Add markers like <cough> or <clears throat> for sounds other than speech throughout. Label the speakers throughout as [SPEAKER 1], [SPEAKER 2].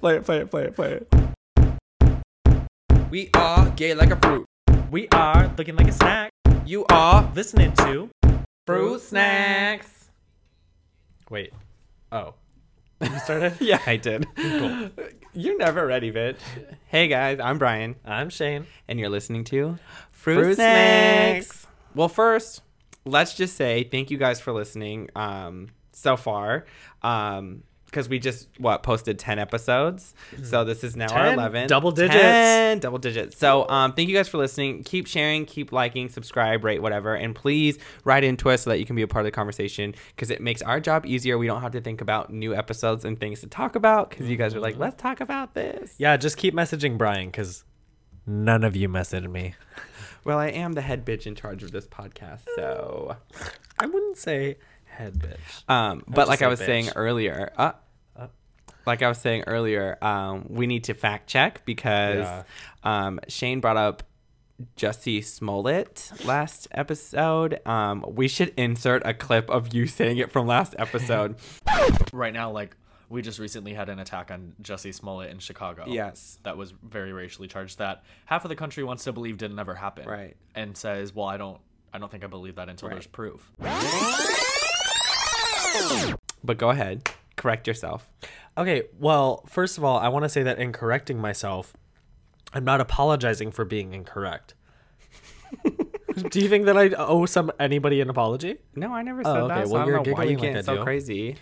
[SPEAKER 1] Play it, play it, play it, play it.
[SPEAKER 2] We are gay like a fruit.
[SPEAKER 3] We are looking like a snack.
[SPEAKER 2] You are
[SPEAKER 3] Listening to.
[SPEAKER 2] fruit snacks.
[SPEAKER 3] Wait. Oh. <laughs> You started?
[SPEAKER 1] Yeah, I did.
[SPEAKER 3] Cool. <laughs>
[SPEAKER 1] You're never ready, bitch. Hey guys, I'm Brian,
[SPEAKER 3] I'm Shane.
[SPEAKER 1] and you're listening to
[SPEAKER 2] Fruit Snacks.
[SPEAKER 1] Well, first, let's just say thank you guys for listening um, so far. Um, because we just what posted 10 episodes so this is now our
[SPEAKER 3] 10?
[SPEAKER 1] 11
[SPEAKER 3] Double digits.
[SPEAKER 1] 10 double digits so um thank you guys for listening keep sharing keep liking subscribe rate whatever and please write into us so that you can be a part of the conversation because it makes our job easier we don't have to think about new episodes and things to talk about because you guys are like let's talk about this
[SPEAKER 3] Yeah, just keep messaging Brian because none of you messaged me. <laughs>
[SPEAKER 1] well i am the head bitch in charge of this podcast so <laughs>
[SPEAKER 3] I wouldn't say head bitch.
[SPEAKER 1] Um, but like I was saying earlier, Uh. Like I was saying earlier, um, we need to fact check because
[SPEAKER 3] Yeah.
[SPEAKER 1] um, Shane brought up Jussie Smollett last episode. Um, we should insert a clip of you saying it from last episode. <laughs>
[SPEAKER 4] right now, like we just recently had an attack on Jussie Smollett in Chicago.
[SPEAKER 1] yes.
[SPEAKER 4] That was very racially charged. That half of the country wants to believe didn't ever happen.
[SPEAKER 1] Right.
[SPEAKER 4] And says, "Well, I don't, I don't think I believe that until
[SPEAKER 1] Right.
[SPEAKER 4] there's proof."
[SPEAKER 1] But go ahead, correct yourself.
[SPEAKER 3] Okay, well, first of all, I want to say that in correcting myself, I'm not apologizing for being incorrect. <laughs> Do you think that I owe some anybody an apology?
[SPEAKER 1] No, I never said
[SPEAKER 3] Oh, okay.
[SPEAKER 1] that. So
[SPEAKER 3] Well,
[SPEAKER 1] I
[SPEAKER 3] you're
[SPEAKER 1] don't know why you
[SPEAKER 3] giggling like I
[SPEAKER 1] so
[SPEAKER 3] do.
[SPEAKER 1] crazy.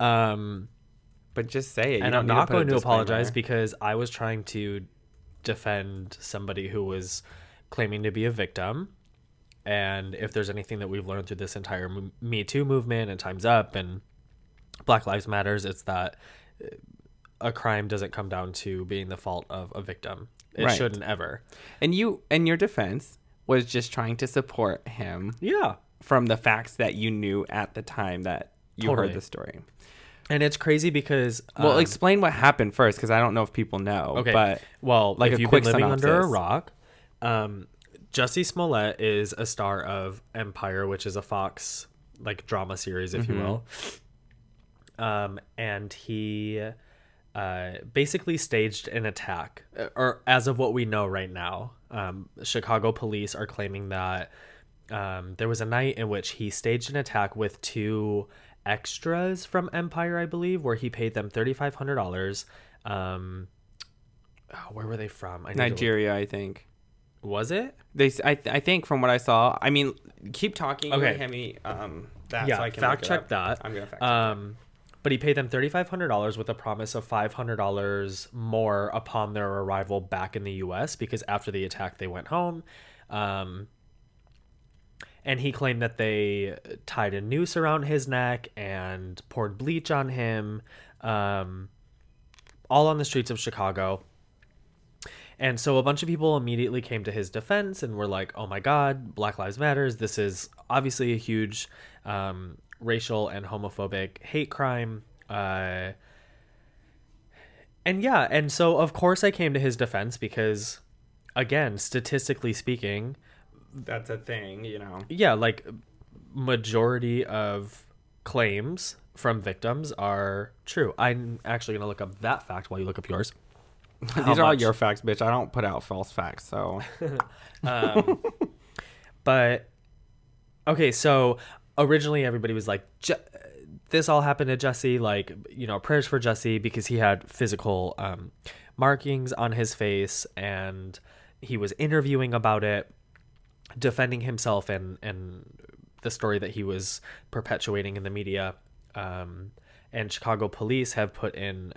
[SPEAKER 3] Um,
[SPEAKER 1] But just say it. You
[SPEAKER 3] and I'm not
[SPEAKER 1] a
[SPEAKER 3] going to apologize because I was trying to defend somebody who was claiming to be a victim. And if there's anything that we've learned through this entire Me Too movement and Time's Up and Black Lives Matters, it's that a crime doesn't come down to being the fault of a victim. It
[SPEAKER 1] Right.
[SPEAKER 3] shouldn't ever.
[SPEAKER 1] And you, and your defense, was just trying to support him
[SPEAKER 3] Yeah.
[SPEAKER 1] from the facts that you knew at the time that you
[SPEAKER 3] Totally.
[SPEAKER 1] heard the story.
[SPEAKER 3] And it's crazy because
[SPEAKER 1] Well,
[SPEAKER 3] um,
[SPEAKER 1] explain what happened first, because I don't know if people know.
[SPEAKER 3] Okay.
[SPEAKER 1] but
[SPEAKER 3] well,
[SPEAKER 1] like
[SPEAKER 3] if
[SPEAKER 1] a
[SPEAKER 3] you've
[SPEAKER 1] quick
[SPEAKER 3] been living under a rock, um, Jussie Smollett is a star of Empire, which is a Fox like drama series, if
[SPEAKER 1] Mm-hmm.
[SPEAKER 3] you will. Um, and he uh, basically staged an attack, uh, or as of what we know right now, um, Chicago police are claiming that um, there was a night in which he staged an attack with two extras from Empire, I believe, where he paid them thirty five hundred dollars. Um, oh, where were they from? I need to look-
[SPEAKER 1] Nigeria, I think.
[SPEAKER 3] Was it?
[SPEAKER 1] They, I, th- I think from what I saw. I mean, keep talking.
[SPEAKER 3] Okay.
[SPEAKER 1] Okay. Hand me um that.
[SPEAKER 3] yeah,
[SPEAKER 1] so I can
[SPEAKER 3] fact check that.
[SPEAKER 1] I'm gonna fact check.
[SPEAKER 3] Um, but he paid them thirty five hundred dollars with a promise of five hundred dollars more upon their arrival back in the U.S. Because after the attack, they went home. Um, and he claimed that they tied a noose around his neck and poured bleach on him, um, all on the streets of Chicago. And so a bunch of people immediately came to his defense and were like, "Oh my God, Black Lives Matters! This is obviously a huge um, racial and homophobic hate crime." Uh, and yeah, and so of course I came to his defense because, again, statistically speaking,
[SPEAKER 1] That's a thing, you know.
[SPEAKER 3] yeah, like majority of claims from victims are true. I'm actually gonna look up that fact while you look up yours. <laughs>
[SPEAKER 1] These are all your facts, bitch. I don't put out false facts, so <laughs>
[SPEAKER 3] Um, but okay, so originally everybody was like, "Je- "This all happened to Jesse." Like, you know, prayers for Jesse because he had physical um, markings on his face, and he was interviewing about it, defending himself, and and the story that he was perpetuating in the media. Um, and Chicago police have put in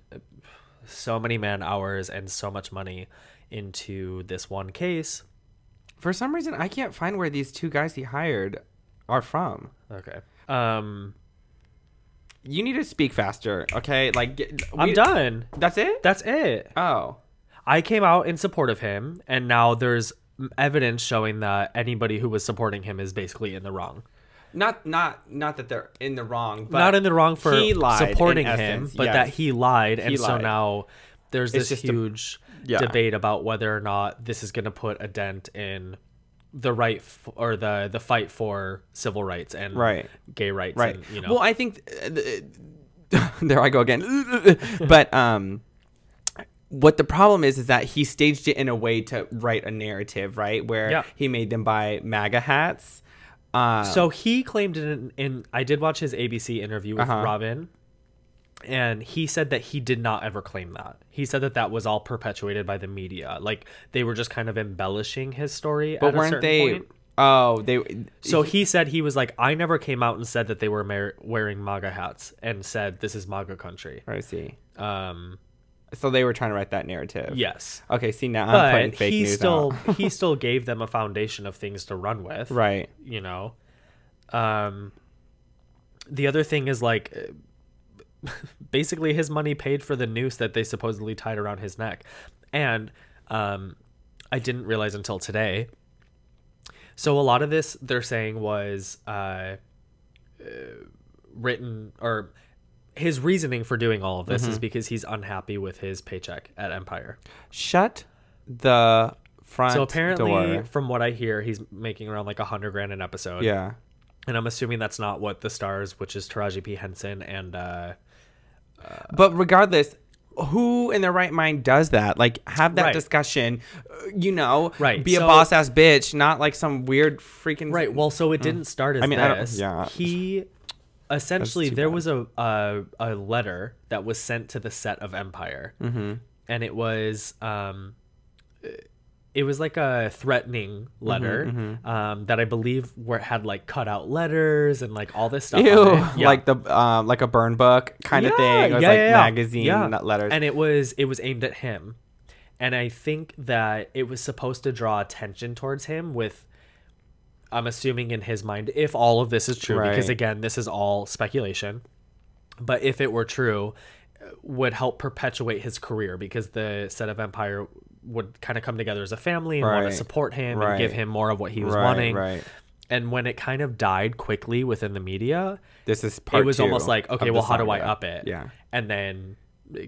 [SPEAKER 3] so many man hours and so much money into this one case
[SPEAKER 1] for some reason I can't find where these two guys he hired are from.
[SPEAKER 3] Okay. Um,
[SPEAKER 1] You need to speak faster, okay? Like get,
[SPEAKER 3] I'm done.
[SPEAKER 1] That's it.
[SPEAKER 3] That's it.
[SPEAKER 1] oh,
[SPEAKER 3] I came out in support of him, and now there's evidence showing that anybody who was supporting him is basically in the wrong.
[SPEAKER 1] not not not that they're in the wrong, but
[SPEAKER 3] Not in the wrong for
[SPEAKER 1] lied,
[SPEAKER 3] supporting him,
[SPEAKER 1] essence,
[SPEAKER 3] but that he lied,
[SPEAKER 1] He
[SPEAKER 3] and so now there's
[SPEAKER 1] It's
[SPEAKER 3] this
[SPEAKER 1] just a-
[SPEAKER 3] huge
[SPEAKER 1] Yeah.
[SPEAKER 3] debate about whether or not this is going to put a dent in the right f- or the the fight for civil rights and
[SPEAKER 1] Right.
[SPEAKER 3] gay rights,
[SPEAKER 1] right.
[SPEAKER 3] And, you know,
[SPEAKER 1] Well, I think uh, <laughs> there I go again. <laughs> but um, what the problem is is that he staged it in a way to write a narrative, right? Where
[SPEAKER 3] Yeah.
[SPEAKER 1] he made them buy MAGA hats. Uh,
[SPEAKER 3] So he claimed in, in I did watch his ABC interview with
[SPEAKER 1] Uh-huh.
[SPEAKER 3] Robin, and he said that he did not ever claim that. He said that that was all perpetuated by the media. Like they were just kind of embellishing his story.
[SPEAKER 1] but
[SPEAKER 3] at
[SPEAKER 1] weren't they?
[SPEAKER 3] point.
[SPEAKER 1] Oh, they.
[SPEAKER 3] So he said he was like, I never came out and said that they were mar- wearing MAGA hats and said this is MAGA country.
[SPEAKER 1] I see.
[SPEAKER 3] Um,
[SPEAKER 1] So they were trying to write that narrative.
[SPEAKER 3] yes,
[SPEAKER 1] Okay. See now I'm putting
[SPEAKER 3] but
[SPEAKER 1] fake
[SPEAKER 3] he
[SPEAKER 1] news
[SPEAKER 3] still
[SPEAKER 1] out. <laughs>
[SPEAKER 3] he <laughs> still gave them a foundation of things to run with.
[SPEAKER 1] right.
[SPEAKER 3] you know um the other thing is like basically his money paid for the noose that they supposedly tied around his neck and um i didn't realize until today so a lot of this they're saying was uh, uh written or his reasoning for doing all of this
[SPEAKER 1] Mm-hmm.
[SPEAKER 3] is because he's unhappy with his paycheck at empire
[SPEAKER 1] Shut the front
[SPEAKER 3] so apparently
[SPEAKER 1] door.
[SPEAKER 3] from what i hear he's making around like a hundred grand an episode
[SPEAKER 1] Yeah.
[SPEAKER 3] and I'm assuming that's not what the stars, which is Taraji P Henson and uh,
[SPEAKER 1] But regardless, who in their right mind does that? Like, have that
[SPEAKER 3] Right.
[SPEAKER 1] discussion. uh, You know,
[SPEAKER 3] Right,
[SPEAKER 1] Be a
[SPEAKER 3] so-
[SPEAKER 1] boss ass bitch, not like some weird freaking.
[SPEAKER 3] right. Well, so it didn't start as
[SPEAKER 1] I mean, I don't-
[SPEAKER 3] this.
[SPEAKER 1] yeah.
[SPEAKER 3] He essentially
[SPEAKER 1] too
[SPEAKER 3] there
[SPEAKER 1] bad.
[SPEAKER 3] was a, a a letter that was sent to the set of Empire, mm-hmm. and it was um. It was like a threatening letter
[SPEAKER 1] Mm-hmm,
[SPEAKER 3] Um, that I believe where it had like cut out letters and like all this stuff.
[SPEAKER 1] Ew.
[SPEAKER 3] Yeah.
[SPEAKER 1] like the um, like a burn book kind of thing. It was like magazine not letters.
[SPEAKER 3] and it was it was aimed at him and i think that it was supposed to draw attention towards him with i'm assuming in his mind if all of this is true because again this is all speculation but if it were true uh, would help perpetuate his career because the set of empire would kind of come together as a family and want to support him and give him more of what he was
[SPEAKER 1] right,
[SPEAKER 3] wanting
[SPEAKER 1] right.
[SPEAKER 3] and when it kind of died quickly within the media
[SPEAKER 1] This is part.
[SPEAKER 3] it was almost like okay well how do i up it
[SPEAKER 1] Yeah.
[SPEAKER 3] and then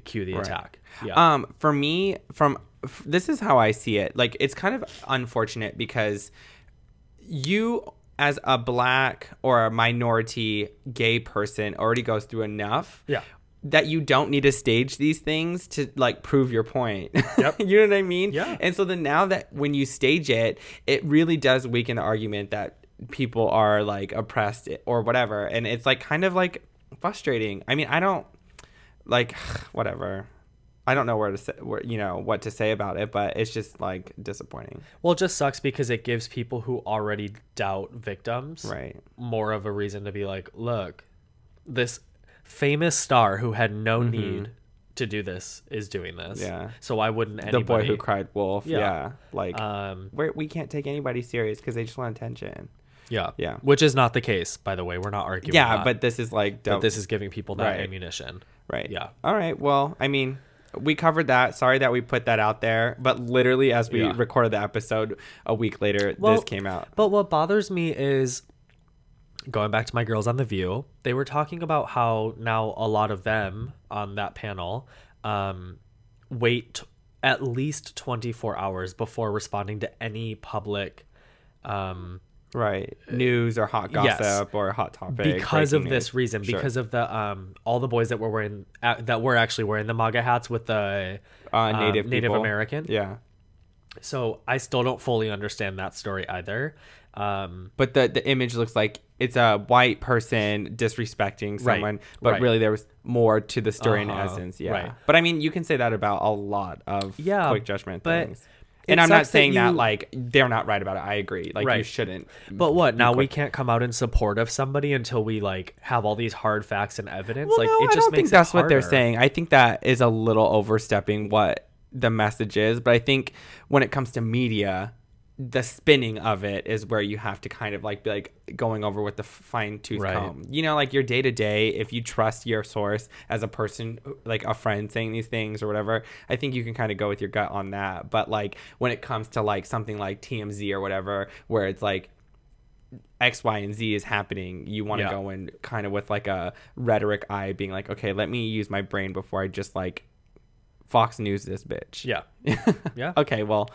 [SPEAKER 3] cue the attack yeah
[SPEAKER 1] Um, for me, from f- this is how I see it. Like, it's kind of unfortunate because you, as a black or a minority gay person, already goes through enough.
[SPEAKER 3] Yeah.
[SPEAKER 1] That you don't need to stage these things to like prove your point.
[SPEAKER 3] Yep. <laughs>
[SPEAKER 1] you know what I mean?
[SPEAKER 3] Yeah.
[SPEAKER 1] And so then now that when you stage it, it really does weaken the argument that people are like oppressed or whatever. And it's like kind of like frustrating. I mean, I don't like <sighs> whatever. I don't know where to say, where, you know, what to say about it, but it's just like disappointing.
[SPEAKER 3] Well, it just sucks because it gives people who already doubt victims
[SPEAKER 1] Right.
[SPEAKER 3] more of a reason to be like, look, this famous star who had no need to do this is doing this.
[SPEAKER 1] Mm-hmm. Yeah.
[SPEAKER 3] So why wouldn't anybody?
[SPEAKER 1] The boy who cried wolf.
[SPEAKER 3] Yeah.
[SPEAKER 1] Yeah. Like
[SPEAKER 3] Um.
[SPEAKER 1] we're, we can't take anybody serious because they just want attention.
[SPEAKER 3] Yeah.
[SPEAKER 1] Yeah.
[SPEAKER 3] Which is not the case, by the way. We're not arguing.
[SPEAKER 1] Yeah,
[SPEAKER 3] that.
[SPEAKER 1] but this is like
[SPEAKER 3] But this is giving people that
[SPEAKER 1] Right.
[SPEAKER 3] ammunition.
[SPEAKER 1] Right.
[SPEAKER 3] Yeah.
[SPEAKER 1] All right. Well, I mean, we covered that. Sorry that we put that out there, but literally as we
[SPEAKER 3] Yeah.
[SPEAKER 1] recorded the episode a week later,
[SPEAKER 3] Well,
[SPEAKER 1] this came out.
[SPEAKER 3] But what bothers me is going back to my girls on the View. They were talking about how now a lot of them on that panel um, wait t- at least twenty four hours before responding to any public. Um,
[SPEAKER 1] Right. News or hot
[SPEAKER 3] yes.
[SPEAKER 1] gossip or hot topic.
[SPEAKER 3] because of
[SPEAKER 1] breaking
[SPEAKER 3] this
[SPEAKER 1] news.
[SPEAKER 3] reason,
[SPEAKER 1] Sure.
[SPEAKER 3] because of the um, all the boys that were wearing uh, that were actually wearing the MAGA hats with the
[SPEAKER 1] uh,
[SPEAKER 3] um,
[SPEAKER 1] native
[SPEAKER 3] Native
[SPEAKER 1] people.
[SPEAKER 3] American.
[SPEAKER 1] Yeah.
[SPEAKER 3] So I still don't fully understand that story either. Um,
[SPEAKER 1] But the the image looks like it's a white person disrespecting
[SPEAKER 3] Right.
[SPEAKER 1] someone, but
[SPEAKER 3] Right.
[SPEAKER 1] really there was more to the story in
[SPEAKER 3] Uh-huh.
[SPEAKER 1] essence. Yeah.
[SPEAKER 3] Right.
[SPEAKER 1] But I mean, you can say that about a lot of
[SPEAKER 3] Yeah,
[SPEAKER 1] quick judgment
[SPEAKER 3] but
[SPEAKER 1] things. And I'm not
[SPEAKER 3] sucks that
[SPEAKER 1] saying that, like they're not right about it. I agree. Like you shouldn't.
[SPEAKER 3] But what now? We can't come out in support of somebody until we like have all these hard facts and evidence.
[SPEAKER 1] Well,
[SPEAKER 3] like
[SPEAKER 1] no,
[SPEAKER 3] it just
[SPEAKER 1] I don't
[SPEAKER 3] makes
[SPEAKER 1] that's what they're saying. I think that is a little overstepping what the message is. But I think when it comes to media, the spinning of it is where you have to kind of like be like going over with the fine tooth
[SPEAKER 3] Right.
[SPEAKER 1] comb. You know, like your day to day. If you trust your source as a person, like a friend saying these things or whatever, I think you can kind of go with your gut on that. But like when it comes to like something like TMZ or whatever, where it's like X, Y, and Z is happening, you want to
[SPEAKER 3] Yeah.
[SPEAKER 1] go in kind of with like a rhetoric eye, being like, okay, let me use my brain before I just like Fox News this bitch.
[SPEAKER 3] Yeah. <laughs> Yeah.
[SPEAKER 1] okay, well,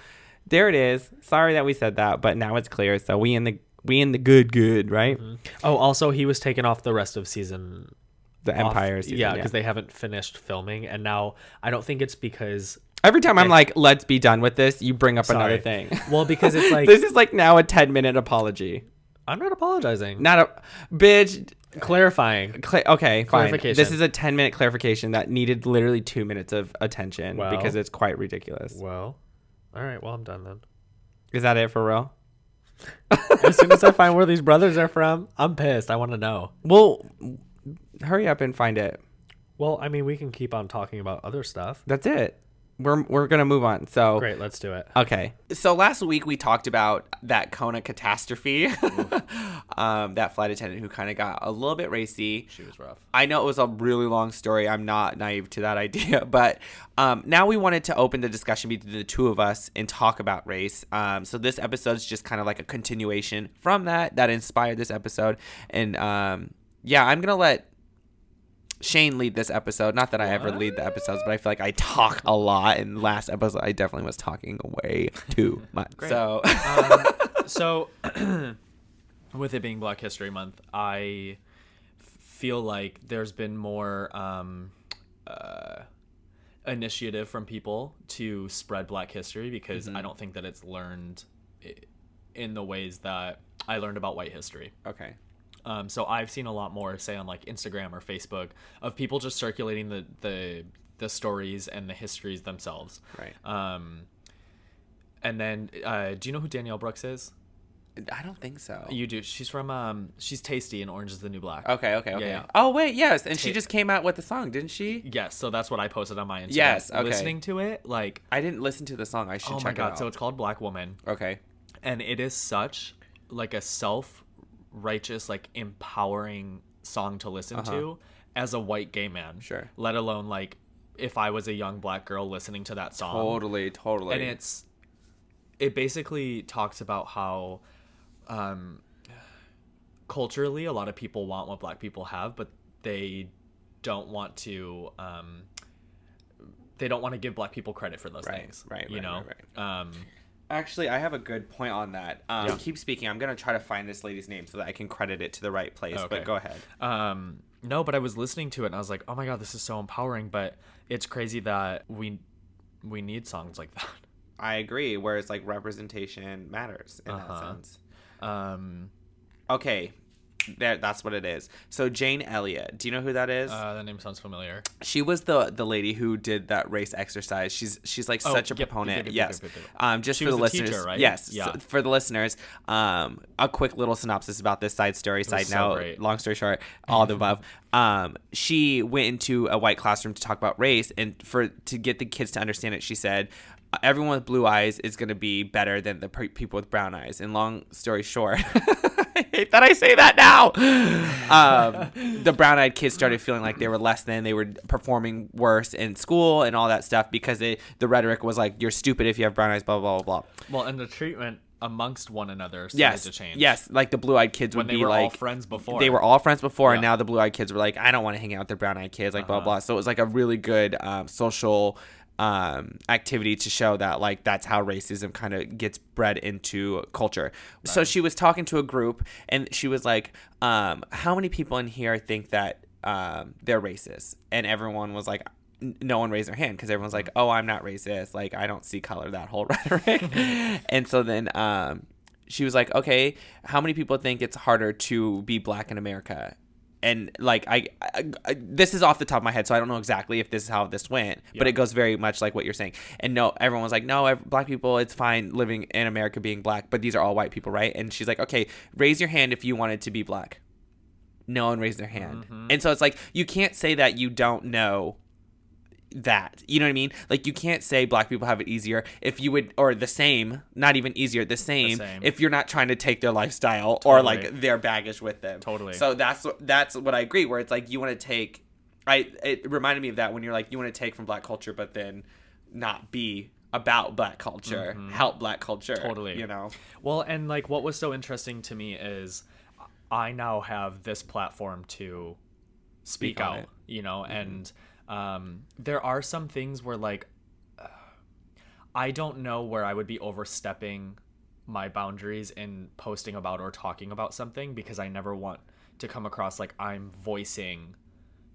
[SPEAKER 1] there it is. Sorry that we said that, but now it's clear. So we in the we in the good good, right? Mm-hmm.
[SPEAKER 3] Oh, also he was taken off the rest of season.
[SPEAKER 1] The
[SPEAKER 3] off-
[SPEAKER 1] Empire season.
[SPEAKER 3] yeah, because they haven't finished filming, and now I don't think it's because
[SPEAKER 1] Every time I'm like, let's be done with this, you bring up another thing. <laughs>
[SPEAKER 5] Well, because it's like <laughs>
[SPEAKER 1] this is like now a 10 minute apology.
[SPEAKER 5] I'm not apologizing.
[SPEAKER 1] Not a bitch.
[SPEAKER 5] clarifying.
[SPEAKER 1] Cla- okay, fine. This is a 10 minute clarification that needed literally two minutes of attention
[SPEAKER 5] Well.
[SPEAKER 1] because it's quite ridiculous.
[SPEAKER 5] Well, all right. Well, I'm done then.
[SPEAKER 1] Is that it for real? <laughs>
[SPEAKER 5] As soon as I find where these brothers are from, I'm pissed. I want to know.
[SPEAKER 1] Well, hurry up and find it.
[SPEAKER 5] Well, I mean, we can keep on talking about other stuff.
[SPEAKER 1] That's it. We're, we're going to move on. So,
[SPEAKER 5] Great, let's do it.
[SPEAKER 1] Okay. So last week we talked about that Kona catastrophe. <laughs> um, that flight attendant who kind of got a little bit racy.
[SPEAKER 3] She was rough.
[SPEAKER 1] I know it was a really long story. I'm not naive to that <laughs> idea, but um, now we wanted to open the discussion between the two of us and talk about race. Um, so this episode is just kind of like a continuation from that that inspired this episode, and um, yeah, I'm gonna let Shane lead this episode. Not that I ever lead the episodes, but I feel like I talk a lot. And last episode, I definitely was talking way too <laughs> much. So
[SPEAKER 3] um, <laughs> so <clears throat> with it being black history month I feel like there's been more um, uh, initiative from people to spread black history because i don't think that it's learned in the ways that i learned about white history
[SPEAKER 1] okay,
[SPEAKER 3] um, so I've seen a lot more, say on like Instagram or Facebook, of people just circulating the the, the stories and the histories themselves.
[SPEAKER 1] right.
[SPEAKER 3] Um, and then, uh, do you know who Danielle Brooks is?
[SPEAKER 1] I don't think so.
[SPEAKER 3] You do. She's from um, she's Taystee and Orange Is the New Black.
[SPEAKER 1] Okay, okay, okay.
[SPEAKER 3] yeah.
[SPEAKER 1] Oh wait, yes, and she just came out with the song, didn't she?
[SPEAKER 3] Yes, so that's what I posted on my Instagram.
[SPEAKER 1] Yes, okay.
[SPEAKER 3] Listening to it, like,
[SPEAKER 1] I didn't listen to the song. I should
[SPEAKER 3] oh my
[SPEAKER 1] check
[SPEAKER 3] god.
[SPEAKER 1] it out.
[SPEAKER 3] So it's called Black Woman,
[SPEAKER 1] okay.
[SPEAKER 3] and it is such like a self righteous, like empowering song to listen
[SPEAKER 1] Uh-huh.
[SPEAKER 3] to as a white gay man.
[SPEAKER 1] Sure.
[SPEAKER 3] Let alone like if I was a young black girl listening to that song.
[SPEAKER 1] Totally, totally.
[SPEAKER 3] and it's it basically talks about how um culturally a lot of people want what black people have but they don't want to um they don't want to give black people credit for those
[SPEAKER 1] Right,
[SPEAKER 3] things
[SPEAKER 1] right,
[SPEAKER 3] you
[SPEAKER 1] right,
[SPEAKER 3] know
[SPEAKER 1] right,
[SPEAKER 3] um
[SPEAKER 1] Actually, I have a good point on that. Um,
[SPEAKER 3] Yeah.
[SPEAKER 1] Keep speaking. I'm gonna try to find this lady's name so that I can credit it to the right place.
[SPEAKER 3] Okay.
[SPEAKER 1] But go ahead.
[SPEAKER 3] um no but i was listening to it and i was like oh my god this is so empowering but it's crazy that we we need songs like that
[SPEAKER 1] I agree. Whereas like representation matters in that
[SPEAKER 3] Uh-huh.
[SPEAKER 1] sense.
[SPEAKER 3] um
[SPEAKER 1] Okay, there. That's what it is. So Jane Elliott. Do you know who that is?
[SPEAKER 3] uh the name sounds familiar
[SPEAKER 1] she was the the lady who did that race exercise. She's she's like
[SPEAKER 3] Oh,
[SPEAKER 1] such a
[SPEAKER 3] yep,
[SPEAKER 1] proponent.
[SPEAKER 3] yep, yep,
[SPEAKER 1] yes. Um, just
[SPEAKER 3] She
[SPEAKER 1] for the listeners,
[SPEAKER 3] teacher, right?
[SPEAKER 1] yes.
[SPEAKER 3] Yeah.
[SPEAKER 1] so for the listeners, um, a quick little synopsis about this side story. Side
[SPEAKER 3] so
[SPEAKER 1] note.
[SPEAKER 3] great.
[SPEAKER 1] Long story short, all the above. <laughs> Um, she went into a white classroom to talk about race, and for to get the kids to understand it, she said. Everyone with blue eyes is going to be better than the pe- people with brown eyes. And long story short, <laughs> <laughs> I hate that I say that now. <sighs> Um, the brown eyed kids started feeling like they were less than, they were performing worse in school and all that stuff because it, the rhetoric was like, you're stupid if you have brown eyes, blah, blah, blah, blah.
[SPEAKER 3] well and the treatment amongst one another started
[SPEAKER 1] Yes.
[SPEAKER 3] to change
[SPEAKER 1] Yes. Like the blue eyed kids
[SPEAKER 3] when
[SPEAKER 1] would
[SPEAKER 3] they
[SPEAKER 1] be
[SPEAKER 3] were
[SPEAKER 1] like,
[SPEAKER 3] all friends before
[SPEAKER 1] they were all friends before, and now the blue eyed kids were like, I don't want to hang out with their brown eyed kids, like blah
[SPEAKER 3] Uh-huh.
[SPEAKER 1] blah. So it was like a really good um, social um, activity to show that like that's how racism kind of gets bred into culture. So she was talking to a group, and she was like, um, "How many people in here think that um, they're racist?" And everyone was like. No one raised their hand because everyone's like, "Oh, I'm not racist. Like, I don't see color." That whole <laughs> rhetoric, <laughs> and so then um, she was like, "Okay, how many people think it's harder to be black in America?" And like I, I, I- this is off the top of my head, so I don't know exactly if this is how this went, but it goes very much like what you're saying. And no, everyone was like, "No, black people, it's fine living in America being black, but these are all white people, right?" And she's like, "Okay, raise your hand if you wanted to be black." No one raised their hand, mm-hmm. and so it's like you can't say that you don't know that. You know what I mean? Like you can't say black people have it easier if you would or the same, not even easier, the same,
[SPEAKER 3] same.
[SPEAKER 1] if you're not trying to take their lifestyle or like their baggage with them.
[SPEAKER 3] Totally.
[SPEAKER 1] So that's what that's what I agree where it's like you want to take I it reminded me of that when you're like you want to take from black culture but then not be about black culture, mm-hmm. help black culture.
[SPEAKER 3] Totally.
[SPEAKER 1] You know.
[SPEAKER 3] Well, and like what was so interesting to me is I now have this platform to speak,
[SPEAKER 1] Speak
[SPEAKER 3] out,
[SPEAKER 1] it.
[SPEAKER 3] you know, mm-hmm. and um, there are some things where like uh, I don't know where I would be overstepping my boundaries in posting about or talking about something because I never want to come across like I'm voicing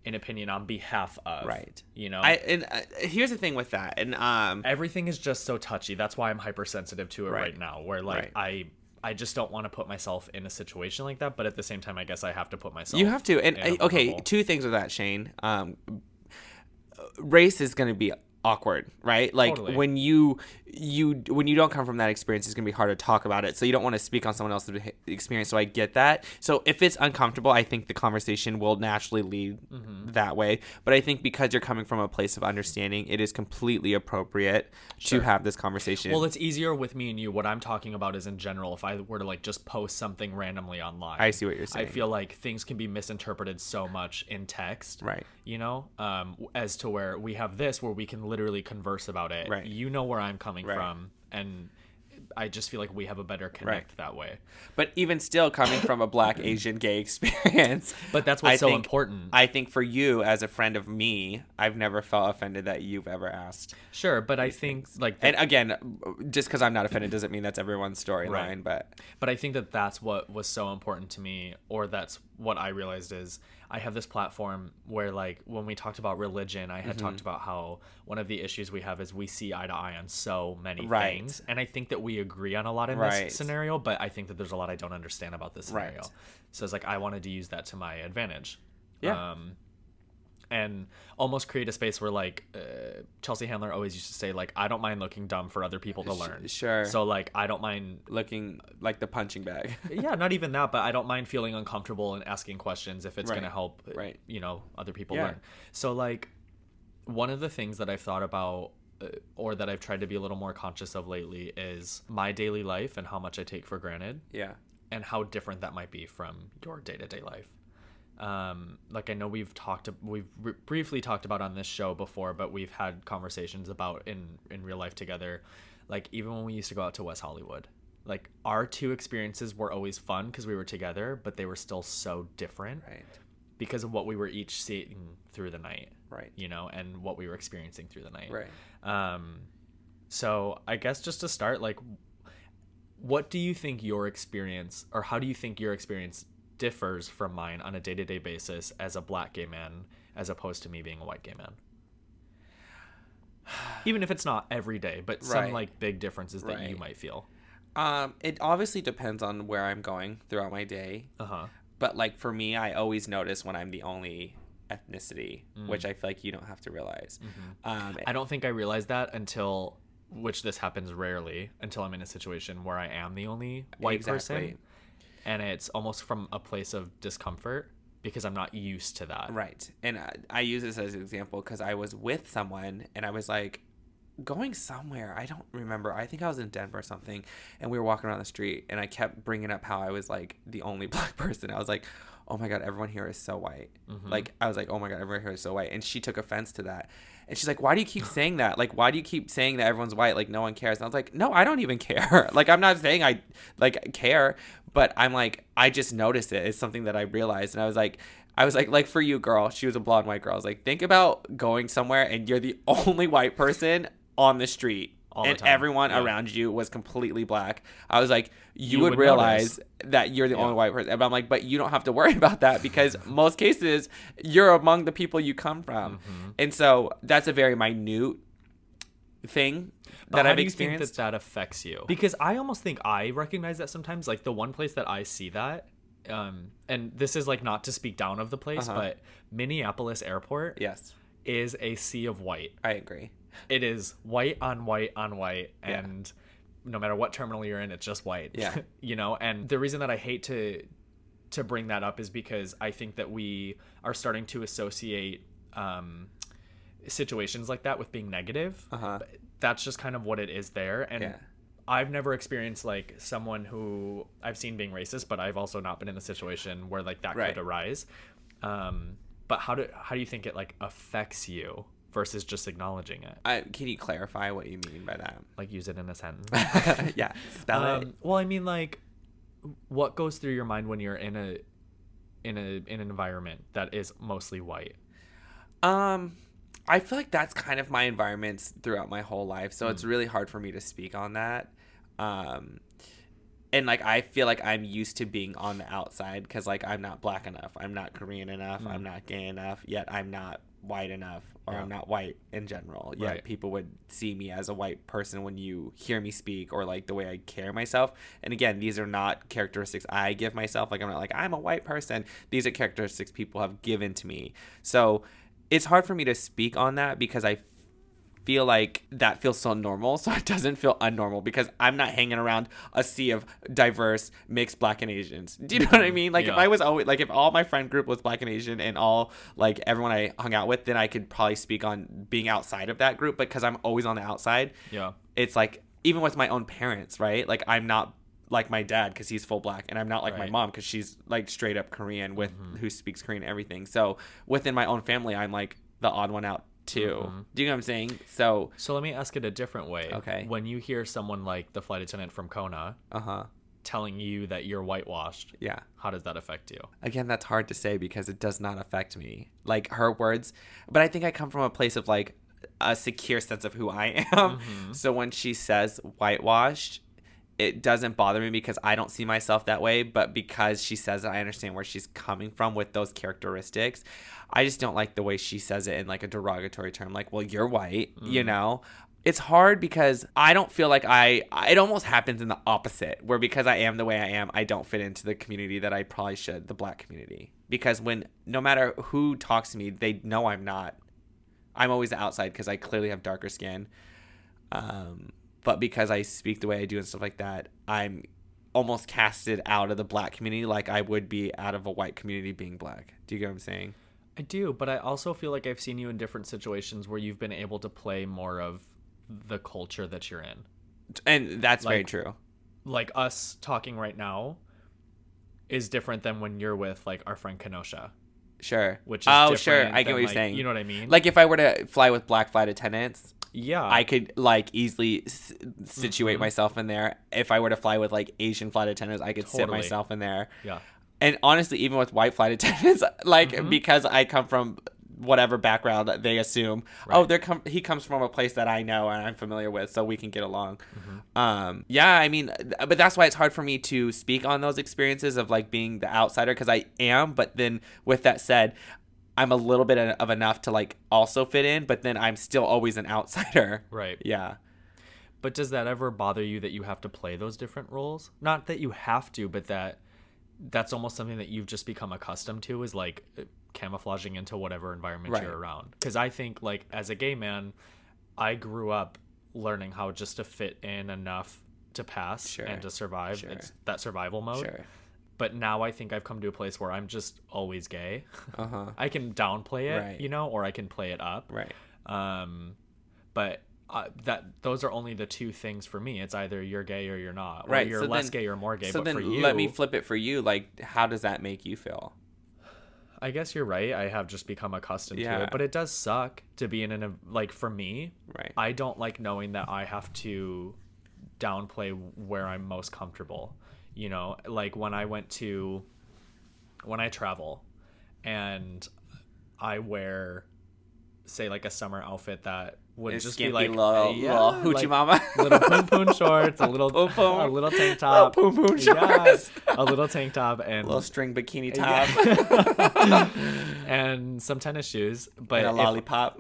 [SPEAKER 3] an opinion on behalf of.
[SPEAKER 1] Right.
[SPEAKER 3] You know,
[SPEAKER 1] I and uh, here's the thing with that, and um,
[SPEAKER 3] everything is just so touchy. That's why I'm hypersensitive to it right,
[SPEAKER 1] Right.
[SPEAKER 3] now. Where like
[SPEAKER 1] Right.
[SPEAKER 3] I I just don't want to put myself in a situation like that, but at the same time, I guess I have to put myself.
[SPEAKER 1] you have to. And uh, okay, two things with that, Shane. Um, race is going to be awkward, right? Like
[SPEAKER 3] Totally.
[SPEAKER 1] when you you when you don't come from that experience, it's going to be hard to talk about it. So you don't want to speak on someone else's experience. So I get that. So if it's uncomfortable, I think the conversation will naturally lead
[SPEAKER 3] Mm-hmm.
[SPEAKER 1] that way. But I think because you're coming from a place of understanding, it is completely appropriate to have this conversation.
[SPEAKER 3] Well, it's easier with me and you. What I'm talking about is in general. If I were to like just post something randomly online,
[SPEAKER 1] I see what you're saying.
[SPEAKER 3] I feel like things can be misinterpreted so much in text,
[SPEAKER 1] Right.
[SPEAKER 3] You know, um, as to where we have this, where we can literally converse about it.
[SPEAKER 1] Right.
[SPEAKER 3] You know where I'm coming
[SPEAKER 1] Right.
[SPEAKER 3] from, and I just feel like we have a better connect that way.
[SPEAKER 1] But even still, coming from a black <coughs> Asian gay experience,
[SPEAKER 3] But that's what's
[SPEAKER 1] I
[SPEAKER 3] so
[SPEAKER 1] think-
[SPEAKER 3] important.
[SPEAKER 1] I think for you, as a friend of me, I've never felt offended that you've ever asked.
[SPEAKER 3] Sure, but I think like the-
[SPEAKER 1] And again, just because I'm not offended doesn't mean that's everyone's storyline.
[SPEAKER 3] Right.
[SPEAKER 1] But
[SPEAKER 3] but I think that that's what was so important to me, or that's what I realized is I have this platform where, like, when we talked about religion, I had
[SPEAKER 1] Mm-hmm.
[SPEAKER 3] talked about how one of the issues we have is we see eye to eye on so many
[SPEAKER 1] Right.
[SPEAKER 3] things, and I think that we agree on a lot in
[SPEAKER 1] Right.
[SPEAKER 3] this scenario, but I think that there's a lot I don't understand about this
[SPEAKER 1] Right.
[SPEAKER 3] scenario. So it's like I wanted to use that to my advantage.
[SPEAKER 1] Yeah.
[SPEAKER 3] Um, and almost create a space where like uh, Chelsea Handler always used to say like I don't mind looking dumb for other people to learn.
[SPEAKER 1] sure.
[SPEAKER 3] So like I don't mind
[SPEAKER 1] looking like the punching bag. <laughs>
[SPEAKER 3] yeah, not even that, but I don't mind feeling uncomfortable and asking questions if it's
[SPEAKER 1] Right.
[SPEAKER 3] going to help, uh,
[SPEAKER 1] Right.
[SPEAKER 3] you know, other people
[SPEAKER 1] Yeah.
[SPEAKER 3] learn. So, like, one of the things that I've thought about uh, or that I've tried to be a little more conscious of lately is my daily life and how much I take for granted
[SPEAKER 1] yeah.
[SPEAKER 3] and how different that might be from your day to day life. Um, like I know we've talked, we've br- briefly talked about on this show before, but we've had conversations about in in real life together. Like even when we used to go out to West Hollywood, like our two experiences were always fun because we were together, but they were still so different
[SPEAKER 1] Right.
[SPEAKER 3] because of what we were each seeing through the night,
[SPEAKER 1] Right.
[SPEAKER 3] you know, and what we were experiencing through the night.
[SPEAKER 1] Right.
[SPEAKER 3] Um, so I guess just to start, like, what do you think your experience, or how do you think your experience differs from mine on a day to day basis as a black gay man, as opposed to me being a white gay man? <sighs> Even if it's not every day, but some
[SPEAKER 1] Right.
[SPEAKER 3] like big differences that you might feel.
[SPEAKER 1] Um, it obviously depends on where I'm going throughout my day.
[SPEAKER 3] Uh huh.
[SPEAKER 1] But like for me, I always notice when I'm the only ethnicity, which I feel like you don't have to realize. Um,
[SPEAKER 3] I don't think I realized that until, which this happens rarely, until I'm in a situation where I am the only white
[SPEAKER 1] Exactly.
[SPEAKER 3] person, and it's almost from a place of discomfort because I'm not used to that.
[SPEAKER 1] Right. And I, I use this as an example because I was with someone and I was like going somewhere. I don't remember. I think I was in Denver or something. And we were walking around the street and I kept bringing up how I was like the only <laughs> black person. I was like, oh my God, everyone here is so white. Mm-hmm. Like, I was like, oh my God, everyone here is so white. And she took offense to that. And she's like, why do you keep saying that? Like, why do you keep saying that everyone's white? Like, no one cares. And I was like, no, I don't even care. <laughs> like, I'm not saying I like care, but I'm like, I just noticed it. It's something that I realized. And I was like, I was like, like for you, girl, she was a blonde white girl. I was like, think about going somewhere and you're the <laughs> only white person on the street.
[SPEAKER 3] All
[SPEAKER 1] and everyone
[SPEAKER 3] Yeah.
[SPEAKER 1] around you was completely black. I was like, you,
[SPEAKER 3] You
[SPEAKER 1] would,
[SPEAKER 3] would
[SPEAKER 1] realize
[SPEAKER 3] notice.
[SPEAKER 1] that you're the
[SPEAKER 3] Yeah.
[SPEAKER 1] only white person. But I'm like, but you don't have to worry <laughs> about that because most cases you're among the people you come from.
[SPEAKER 3] Mm-hmm.
[SPEAKER 1] And so that's a very minute thing
[SPEAKER 3] But
[SPEAKER 1] that I've
[SPEAKER 3] do you think
[SPEAKER 1] experienced.
[SPEAKER 3] that that affects you? Because I almost think I recognize that sometimes. Like the one place that I see that, um, and this is like not to speak down of the place,
[SPEAKER 1] Uh-huh.
[SPEAKER 3] but Minneapolis Airport
[SPEAKER 1] yes,
[SPEAKER 3] is a sea of white.
[SPEAKER 1] I agree.
[SPEAKER 3] It is white on white on white,
[SPEAKER 1] Yeah.
[SPEAKER 3] and no matter what terminal you're in, it's just white.
[SPEAKER 1] Yeah. <laughs>
[SPEAKER 3] you know. And the reason that I hate to to bring that up is because I think that we are starting to associate um, situations like that with being negative.
[SPEAKER 1] Uh-huh.
[SPEAKER 3] That's just kind of what it is there, and.
[SPEAKER 1] Yeah.
[SPEAKER 3] I've never experienced like someone who I've seen being racist, but I've also not been in a situation where like that
[SPEAKER 1] Right.
[SPEAKER 3] could arise. Um, but how do how do you think it like affects you versus just acknowledging it?
[SPEAKER 1] I, can you clarify what you mean by that?
[SPEAKER 3] Like use it in a sentence. <laughs>
[SPEAKER 1] yeah, spell it.
[SPEAKER 3] um, well, I mean, like, what goes through your mind when you're in a in a in an environment that is mostly white?
[SPEAKER 1] Um, I feel like that's kind of my environments throughout my whole life, so
[SPEAKER 3] Hmm.
[SPEAKER 1] it's really hard for me to speak on that. Um, and like I feel like I'm used to being on the outside because like I'm not black enough, I'm not Korean enough, I'm not gay enough, yet I'm not white enough, or I'm not white in general. Yet
[SPEAKER 3] Right.
[SPEAKER 1] people would see me as a white person when you hear me speak or like the way I carry myself. And again, these are not characteristics I give myself. Like I'm not like I'm a white person. These are characteristics people have given to me. So it's hard for me to speak on that because I feel like that feels so normal <laughs> so it doesn't feel unnormal because i'm not hanging around a sea of diverse mixed black and asians. <laughs> Do you know what i mean? Like if i was always like if all my friend group was black and asian and all like everyone i hung out with then i could probably speak on being outside of that group but because i'm always on the outside
[SPEAKER 3] Yeah.
[SPEAKER 1] it's like even with my own parents right? Like i'm not like my dad because he's full black and i'm not like my mom because she's like straight up korean with mm-hmm. who speaks korean and everything. So within my own family i'm like the odd one out too. Do you know what i'm saying? So
[SPEAKER 3] So let me ask it a different way.
[SPEAKER 1] Okay.
[SPEAKER 3] When you hear someone like the flight attendant from Kona
[SPEAKER 1] uh-huh.
[SPEAKER 3] telling you that you're whitewashed,
[SPEAKER 1] yeah.
[SPEAKER 3] how does that affect you?
[SPEAKER 1] again that's hard to say because it does not affect me. Like her words but i think i come from a place of like a secure sense of who i am. <laughs> So when she says whitewashed it doesn't bother me because i don't see myself that way but because she says it i understand where she's coming from with those characteristics. I just don't like the way she says it in like a derogatory term like well you're white you know? It's hard because I don't feel like I it almost happens in the opposite where because I am the way I am I don't fit into the community that I probably should the black community. Because when no matter who talks to me they know I'm not. I'm always the outside because I clearly have darker skin. Um but because I speak the way I do and stuff like that I'm almost casted out of the black community like I would be out of a white community being black. Do you get what I'm saying?
[SPEAKER 3] I do, but I also feel like I've seen you in different situations where you've been able to play more of the culture that you're in.
[SPEAKER 1] and that's very true.
[SPEAKER 3] Like us talking right now is different than when you're with like our friend Kenosha,
[SPEAKER 1] sure.
[SPEAKER 3] Which is
[SPEAKER 1] oh sure. I get what you're
[SPEAKER 3] like-
[SPEAKER 1] saying.
[SPEAKER 3] You know what I mean?
[SPEAKER 1] like if I were to fly with black flight attendants
[SPEAKER 3] yeah,
[SPEAKER 1] I could like easily s- situate
[SPEAKER 3] Mhm.
[SPEAKER 1] myself in there. If I were to fly with like Asian flight attendants, I could sit myself in there.
[SPEAKER 3] yeah,
[SPEAKER 1] And honestly, even with white flight attendants, <laughs> like
[SPEAKER 3] Mhm.
[SPEAKER 1] because I come from whatever background they assume, oh,
[SPEAKER 3] Right.
[SPEAKER 1] they're com- he comes from a place that I know and I'm familiar with, so we can get along.
[SPEAKER 3] Mm-hmm.
[SPEAKER 1] Um, yeah, I mean, but that's why it's hard for me to speak on those experiences of like being the outsider because I am. But then with that said, I'm a little bit of enough to like also fit in, but then I'm still always an outsider. <laughs>
[SPEAKER 3] right.
[SPEAKER 1] Yeah.
[SPEAKER 3] But does that ever bother you that you have to play those different roles? Not that you have to, but that that's almost something that you've just become accustomed to is like uh, camouflaging into whatever environment
[SPEAKER 1] Right.
[SPEAKER 3] you're around. Because I think like as a gay man, I grew up learning how just to fit in enough to pass
[SPEAKER 1] Sure.
[SPEAKER 3] and to survive.
[SPEAKER 1] Sure.
[SPEAKER 3] It's that survival mode.
[SPEAKER 1] Sure.
[SPEAKER 3] But now I think I've come to a place where I'm just always gay. <laughs>
[SPEAKER 1] Uh huh.
[SPEAKER 3] I can downplay it,
[SPEAKER 1] Right.
[SPEAKER 3] you know, or I can play it up
[SPEAKER 1] Right.
[SPEAKER 3] um but uh, that those are only the two things for me it's either you're gay or you're not or
[SPEAKER 1] Right,
[SPEAKER 3] you're
[SPEAKER 1] so
[SPEAKER 3] less
[SPEAKER 1] then-
[SPEAKER 3] gay or more gay
[SPEAKER 1] so
[SPEAKER 3] but
[SPEAKER 1] then
[SPEAKER 3] for you
[SPEAKER 1] let me flip it for you. Like, how does that make you feel?
[SPEAKER 3] i guess you're right i have just become accustomed to
[SPEAKER 1] Yeah.
[SPEAKER 3] it but it does suck to be in an like for me
[SPEAKER 1] Right.
[SPEAKER 3] i don't like knowing that i have to downplay where i'm most comfortable you know like when i went to when i travel and i wear say like a summer outfit that would
[SPEAKER 1] It's
[SPEAKER 3] just be like <laughs>
[SPEAKER 1] little,
[SPEAKER 3] yeah,
[SPEAKER 1] little hoochie
[SPEAKER 3] like
[SPEAKER 1] mama.
[SPEAKER 3] little poon poon shorts, a little
[SPEAKER 1] Poon poon.
[SPEAKER 3] a little tank
[SPEAKER 1] Little
[SPEAKER 3] top,
[SPEAKER 1] poon poon
[SPEAKER 3] Yeah,
[SPEAKER 1] shorts.
[SPEAKER 3] a little tank top, and a <laughs>
[SPEAKER 1] little string bikini
[SPEAKER 3] Yeah.
[SPEAKER 1] top <laughs>
[SPEAKER 3] and some tennis shoes, but
[SPEAKER 1] and a
[SPEAKER 3] if-
[SPEAKER 1] lollipop.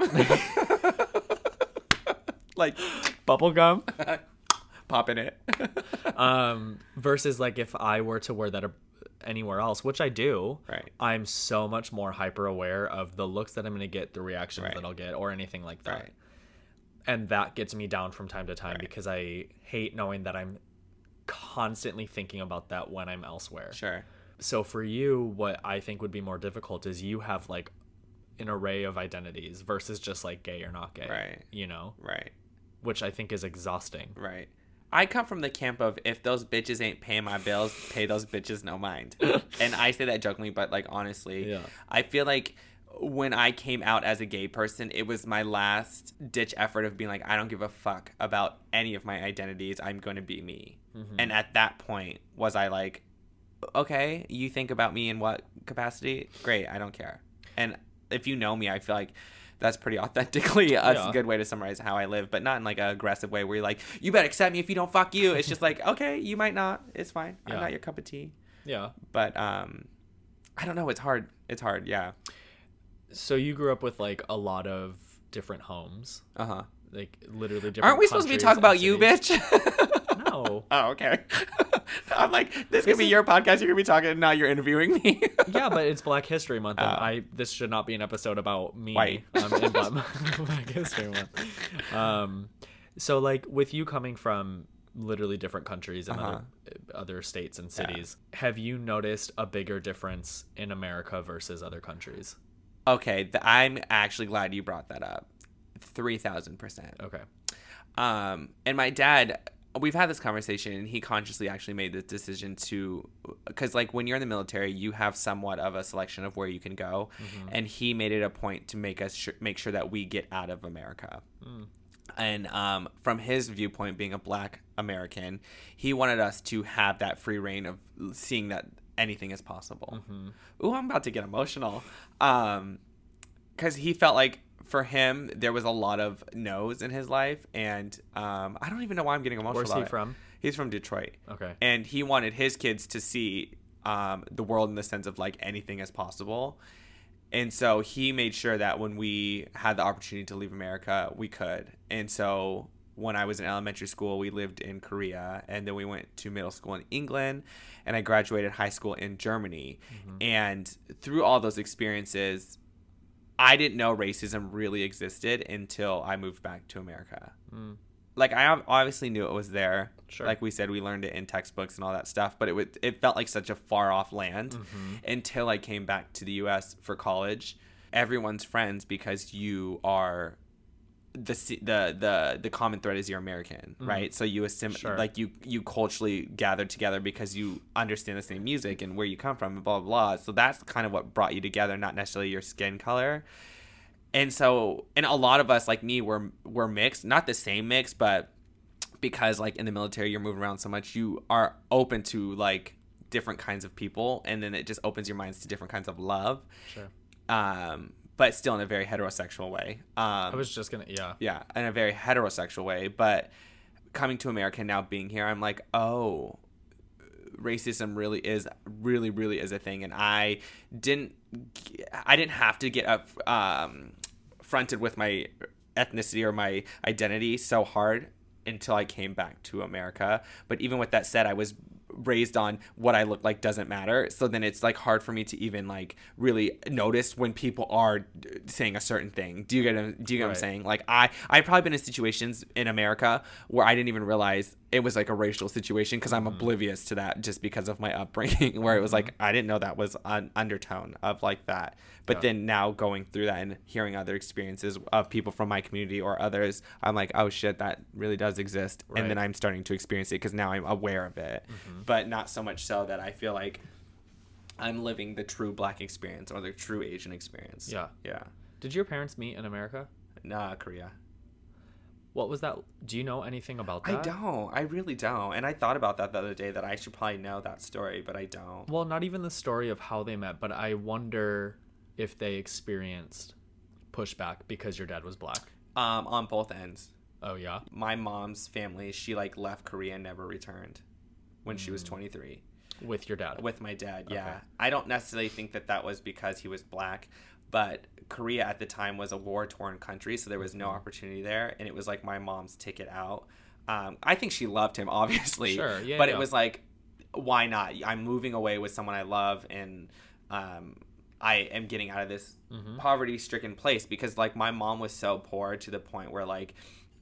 [SPEAKER 1] like
[SPEAKER 3] bubble gum.
[SPEAKER 1] Popping it. <laughs>
[SPEAKER 3] Um, versus like if I were to wear that anywhere else, which I do,
[SPEAKER 1] Right.
[SPEAKER 3] I'm so much more hyper aware of the looks that I'm going to get, the reactions
[SPEAKER 1] Right.
[SPEAKER 3] that I'll get, or anything like that.
[SPEAKER 1] Right.
[SPEAKER 3] And that gets me down from time to time because I hate knowing that I'm constantly thinking about that when I'm elsewhere.
[SPEAKER 1] Sure.
[SPEAKER 3] So for you, what I think would be more difficult is you have like an array of identities versus just like gay or not gay.
[SPEAKER 1] Right.
[SPEAKER 3] You know,
[SPEAKER 1] Right.
[SPEAKER 3] which I think is exhausting.
[SPEAKER 1] Right. I come from the camp of if those bitches ain't paying my bills, pay those bitches no mind. <laughs> and I say that jokingly, but like honestly,
[SPEAKER 3] Yeah.
[SPEAKER 1] I feel like when I came out as a gay person, it was my last ditch effort of being like, I don't give a fuck about any of my identities. I'm going to be me.
[SPEAKER 3] Mm-hmm.
[SPEAKER 1] And at that point, was I like, okay, you think about me in what capacity? Great, I don't care. And if you know me, I feel like That's pretty authentically that's
[SPEAKER 3] Yeah.
[SPEAKER 1] a good way to summarize how I live, but not in like an aggressive way where you're like, you better accept me if you don't fuck you. It's just like, okay, you might not. It's fine. I'm not your cup of tea.
[SPEAKER 3] Yeah.
[SPEAKER 1] But um I don't know, it's hard. It's hard, yeah.
[SPEAKER 3] So you grew up with like a lot of different homes,
[SPEAKER 1] Uh-huh.
[SPEAKER 3] like literally different.
[SPEAKER 1] Aren't we supposed to be talking about you, bitch? <laughs>
[SPEAKER 3] No. <laughs>
[SPEAKER 1] oh, okay. <laughs> I'm like, this could be your podcast. You're gonna be talking. Now you're interviewing me. <laughs>
[SPEAKER 3] yeah, but it's Black History Month, and
[SPEAKER 1] Oh.
[SPEAKER 3] I this should not be an episode about me.
[SPEAKER 1] White.
[SPEAKER 3] Um, in Black, Black History Month. Um, so like with you coming from literally different countries and
[SPEAKER 1] Uh-huh.
[SPEAKER 3] other other states and cities, have you noticed a bigger difference in America versus other countries?
[SPEAKER 1] okay, th- I'm actually glad you brought that up. Three thousand percent.
[SPEAKER 3] Okay.
[SPEAKER 1] Um, and my dad, we've had this conversation, and he consciously actually made this decision to, because like when you're in the military, you have somewhat of a selection of where you can go, and he made it a point to make us sh- make sure that we get out of America. And um, from his viewpoint, being a black American, he wanted us to have that free reign of seeing that anything is possible. Ooh, I'm about to get emotional. Um, because he felt like for him there was a lot of no's in his life, and um, I don't even know why I'm getting emotional.
[SPEAKER 3] Where's he
[SPEAKER 1] it.
[SPEAKER 3] from?
[SPEAKER 1] He's from Detroit.
[SPEAKER 3] Okay.
[SPEAKER 1] and he wanted his kids to see um, the world in the sense of like anything is possible. And so he made sure that when we had the opportunity to leave America, we could. And so when I was in elementary school, we lived in Korea, and then we went to middle school in England, and I graduated high school in Germany. And through all those experiences, I didn't know racism really existed until I moved back to America. Hmm. Like I obviously knew it was there.
[SPEAKER 3] Sure.
[SPEAKER 1] Like we said, we learned it in textbooks and all that stuff, but it would it felt like such a far off land mm-hmm. until I came back to the U.S. for college. Everyone's friends because you are the the the the common thread is you're American, right? So you assimilate
[SPEAKER 3] Sure.
[SPEAKER 1] like you you culturally gather together because you understand the same music and where you come from and blah blah blah. So that's kind of what brought you together, not necessarily your skin color. And so, and a lot of us like me were were mixed, not the same mix, but because like in the military you're moving around so much, you are open to like different kinds of people, and then it just opens your minds to different kinds of love.
[SPEAKER 3] Sure.
[SPEAKER 1] Um, but still in a very heterosexual way. Um,
[SPEAKER 3] I was just gonna yeah.
[SPEAKER 1] yeah, in a very heterosexual way. But coming to America and now being here, I'm like, oh, racism really is really really is a thing, and I didn't I didn't have to get up um, fronted with my ethnicity or my identity so hard until I came back to America. But even with that said, I was raised on what I look like doesn't matter. So then it's like hard for me to even like really notice when people are saying a certain thing. Do you get do you get what I'm saying? Like I I've probably been in situations in America where I didn't even realize it was like a racial situation because I'm mm-hmm. oblivious to that just because of my upbringing <laughs> where it was like mm-hmm. I didn't know that was an undertone of like that. But
[SPEAKER 3] Yeah.
[SPEAKER 1] then now going through that and hearing other experiences of people from my community or others, I'm like, oh shit, that really does exist. And then I'm starting to experience it because now I'm aware of it. Mm-hmm. But not so much so that I feel like I'm living the true black experience or the true Asian experience.
[SPEAKER 3] Yeah.
[SPEAKER 1] Yeah.
[SPEAKER 3] Did your parents meet in America?
[SPEAKER 1] Nah, Korea.
[SPEAKER 3] What was that? Do you know anything about that?
[SPEAKER 1] I don't. I really don't. And I thought about that the other day that I should probably know that story, but I don't.
[SPEAKER 3] Well, not even the story of how they met, but I wonder if they experienced pushback because your dad was black.
[SPEAKER 1] Um, on both ends.
[SPEAKER 3] Oh yeah.
[SPEAKER 1] My mom's family, she like left Korea and never returned when she
[SPEAKER 3] Mm.
[SPEAKER 1] was 23.
[SPEAKER 3] With your dad.
[SPEAKER 1] with my dad yeah
[SPEAKER 3] Okay.
[SPEAKER 1] i don't necessarily think that that was because he was black but korea at the time was a war torn country so there was
[SPEAKER 3] Mm-hmm.
[SPEAKER 1] no opportunity there and it was like my mom's ticket out um, i think she loved him <laughs> obviously
[SPEAKER 3] Sure, yeah,
[SPEAKER 1] but
[SPEAKER 3] yeah.
[SPEAKER 1] it was like why not i'm moving away with someone i love and um, i am getting out of this
[SPEAKER 3] Mm-hmm.
[SPEAKER 1] poverty stricken place because like my mom was so poor to the point where like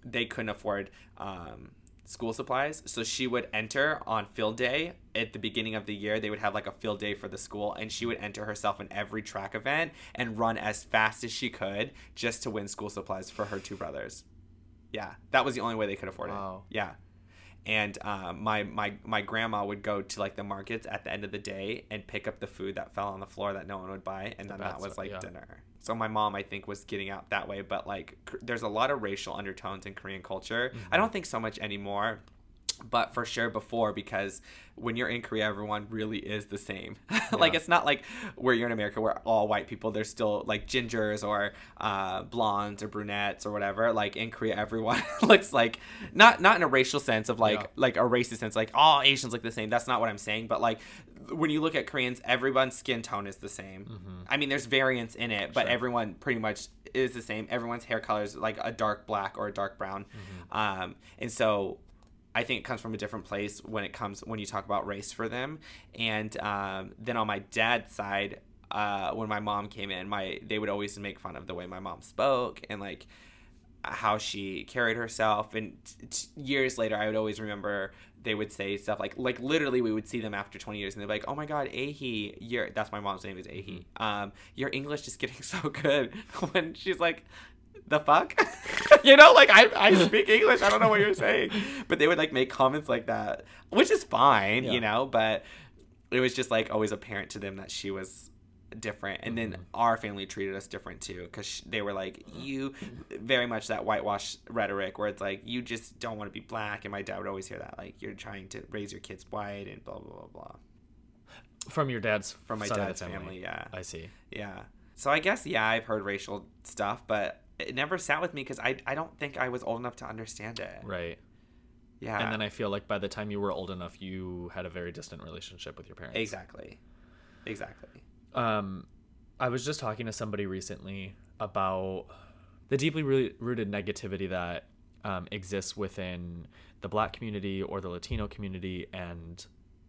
[SPEAKER 1] they couldn't afford um, school supplies. So she would enter on field day at the beginning of the year. They would have like a field day for the school and she would enter herself in every track event and run as fast as she could just to win school supplies for her two brothers. Yeah that was the only way they could afford
[SPEAKER 3] Wow.
[SPEAKER 1] it yeah. And um, my my my grandma would go to like the markets at the end of the day and pick up the food that fell on the floor that no one would buy and then that was like
[SPEAKER 3] yeah.
[SPEAKER 1] dinner so my mom i think was getting out that way but like there's a lot of racial undertones in korean culture i don't think so much anymore but for sure before because when you're in Korea, everyone really is the same. <laughs> like it's not like where you're in America where all white people there's still like gingers or uh, blondes or brunettes or whatever. Like in Korea, everyone <laughs> looks like not not in a racial sense of like
[SPEAKER 3] Yeah.
[SPEAKER 1] like a racist sense like all Asians look the same. That's not what I'm saying. But like when you look at Koreans, everyone's skin tone is the same. I mean, there's variance in it, but everyone pretty much is the same. Everyone's hair color is like a dark black or a dark brown, um, and so I think it comes from a different place when it comes when you talk about race for them. And um, then on my dad's side, uh, when my mom came in, my they would always make fun of the way my mom spoke and like how she carried herself. And t- t- years later, I would always remember they would say stuff like like literally we would see them after 20 years and they're like oh my god ahi your that's my mom's name is ahi. Um your english is getting <laughs> so good. <laughs> When she's like the fuck? <laughs> You know like I, I speak english i don't know what you're saying. But they would like make comments like that which is fine
[SPEAKER 3] Yeah.
[SPEAKER 1] you know but it was just like always apparent to them that she was different and then mm-hmm. our family treated us different too because they were like mm-hmm. you very much that whitewash rhetoric where it's like you just don't want to be black and my dad would always hear that like you're trying to raise your kids white and blah blah blah blah.
[SPEAKER 3] From your dad's
[SPEAKER 1] from my
[SPEAKER 3] side of the
[SPEAKER 1] dad's family. yeah.
[SPEAKER 3] I see.
[SPEAKER 1] yeah. So i guess yeah i've heard racial stuff but it never sat with me because I, I don't think i was old enough to understand it.
[SPEAKER 3] Right.
[SPEAKER 1] yeah.
[SPEAKER 3] And then I feel like by the time you were old enough, you had a very distant relationship with your parents.
[SPEAKER 1] exactly. Exactly
[SPEAKER 3] Um, I was just talking to somebody recently about the deeply rooted negativity that um, exists within the black community or the Latino community and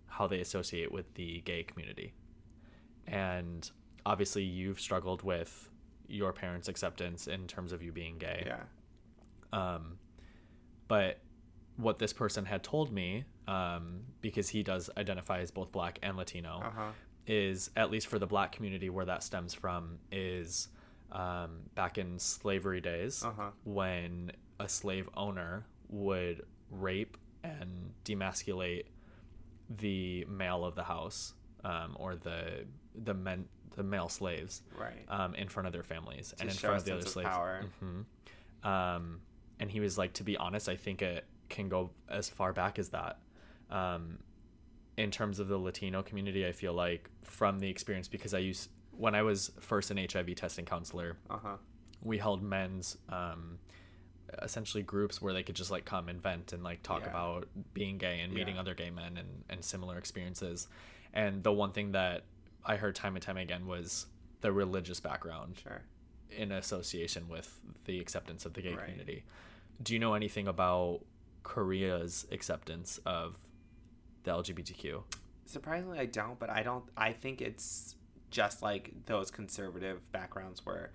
[SPEAKER 3] how they associate with the gay community. And obviously, you've struggled with your parents' acceptance in terms of you being gay.
[SPEAKER 1] yeah
[SPEAKER 3] Um, but what this person had told me, um, because he does identify as both black and Latino,
[SPEAKER 1] uh-huh
[SPEAKER 3] is at least for the black community where that stems from is um, back in slavery days
[SPEAKER 1] Uh-huh.
[SPEAKER 3] when a slave owner would rape and demasculate the male of the house um, or the the men the male slaves
[SPEAKER 1] right
[SPEAKER 3] um, in front of their families and in front of the other
[SPEAKER 1] of
[SPEAKER 3] slaves.
[SPEAKER 1] power.
[SPEAKER 3] hmm Um, and he was like, to be honest, I think it can go as far back as that. Um, in terms of the Latino community, I feel like from the experience, because I used when I was first an HIV testing counselor,
[SPEAKER 1] uh-huh
[SPEAKER 3] we held men's um, essentially groups where they could just like come and vent and like talk
[SPEAKER 1] Yeah.
[SPEAKER 3] about being gay and meeting
[SPEAKER 1] Yeah.
[SPEAKER 3] other gay men and, and similar experiences. And the one thing that I heard time and time again was the religious background
[SPEAKER 1] sure
[SPEAKER 3] in association with the acceptance of the gay
[SPEAKER 1] Right.
[SPEAKER 3] community. Do you know anything about Korea's acceptance of the LGBTQ?
[SPEAKER 1] Surprisingly, I don't, but I don't. I think it's just like those conservative backgrounds where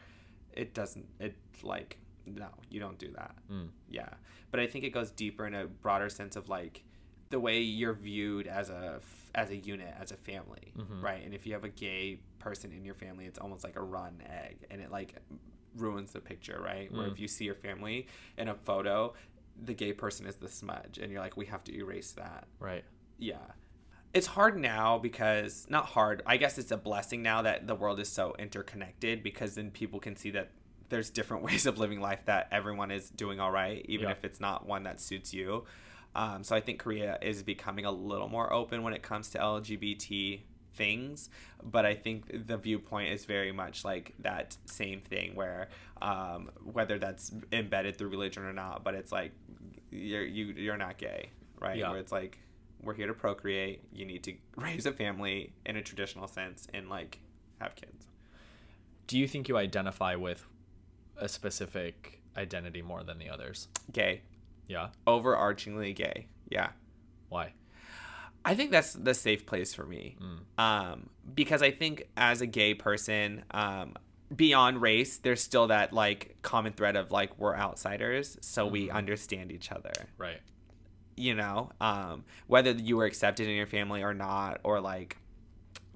[SPEAKER 1] it doesn't. It like no, you don't do that.
[SPEAKER 3] Mm.
[SPEAKER 1] Yeah, but I think it goes deeper in a broader sense of like the way you're viewed as a as a unit, as a family,
[SPEAKER 3] Mhm.
[SPEAKER 1] right? And if you have a gay person in your family, it's almost like a rotten egg, and it like ruins the picture, right? Where
[SPEAKER 3] Mm.
[SPEAKER 1] if you see your family in a photo, the gay person is the smudge, and you're like, we have to erase that
[SPEAKER 3] Right.
[SPEAKER 1] Yeah it's hard now because not hard i guess it's a blessing now that the world is so interconnected because then people can see that there's different <laughs> ways of living life that everyone is doing all right even
[SPEAKER 3] Yeah.
[SPEAKER 1] if it's not one that suits you um, so i think korea is becoming a little more open when it comes to lgbt things but i think the viewpoint is very much like that same thing where um, whether that's embedded through religion or not but it's like you're you, you're not gay right
[SPEAKER 3] Yeah.
[SPEAKER 1] where it's like we're here to procreate you need to <laughs> raise a family in a traditional sense and like have kids
[SPEAKER 3] Do you think you identify with a specific identity more than the others?
[SPEAKER 1] gay
[SPEAKER 3] Yeah.
[SPEAKER 1] overarchingly gay yeah
[SPEAKER 3] Why?
[SPEAKER 1] I think that's the safe place for me.
[SPEAKER 3] Mm.
[SPEAKER 1] Um, because I think as a gay person, um, beyond race, there's still that like common thread of like we're outsiders, so we understand each other.
[SPEAKER 3] Right.
[SPEAKER 1] You know, um, whether you were accepted in your family or not, or like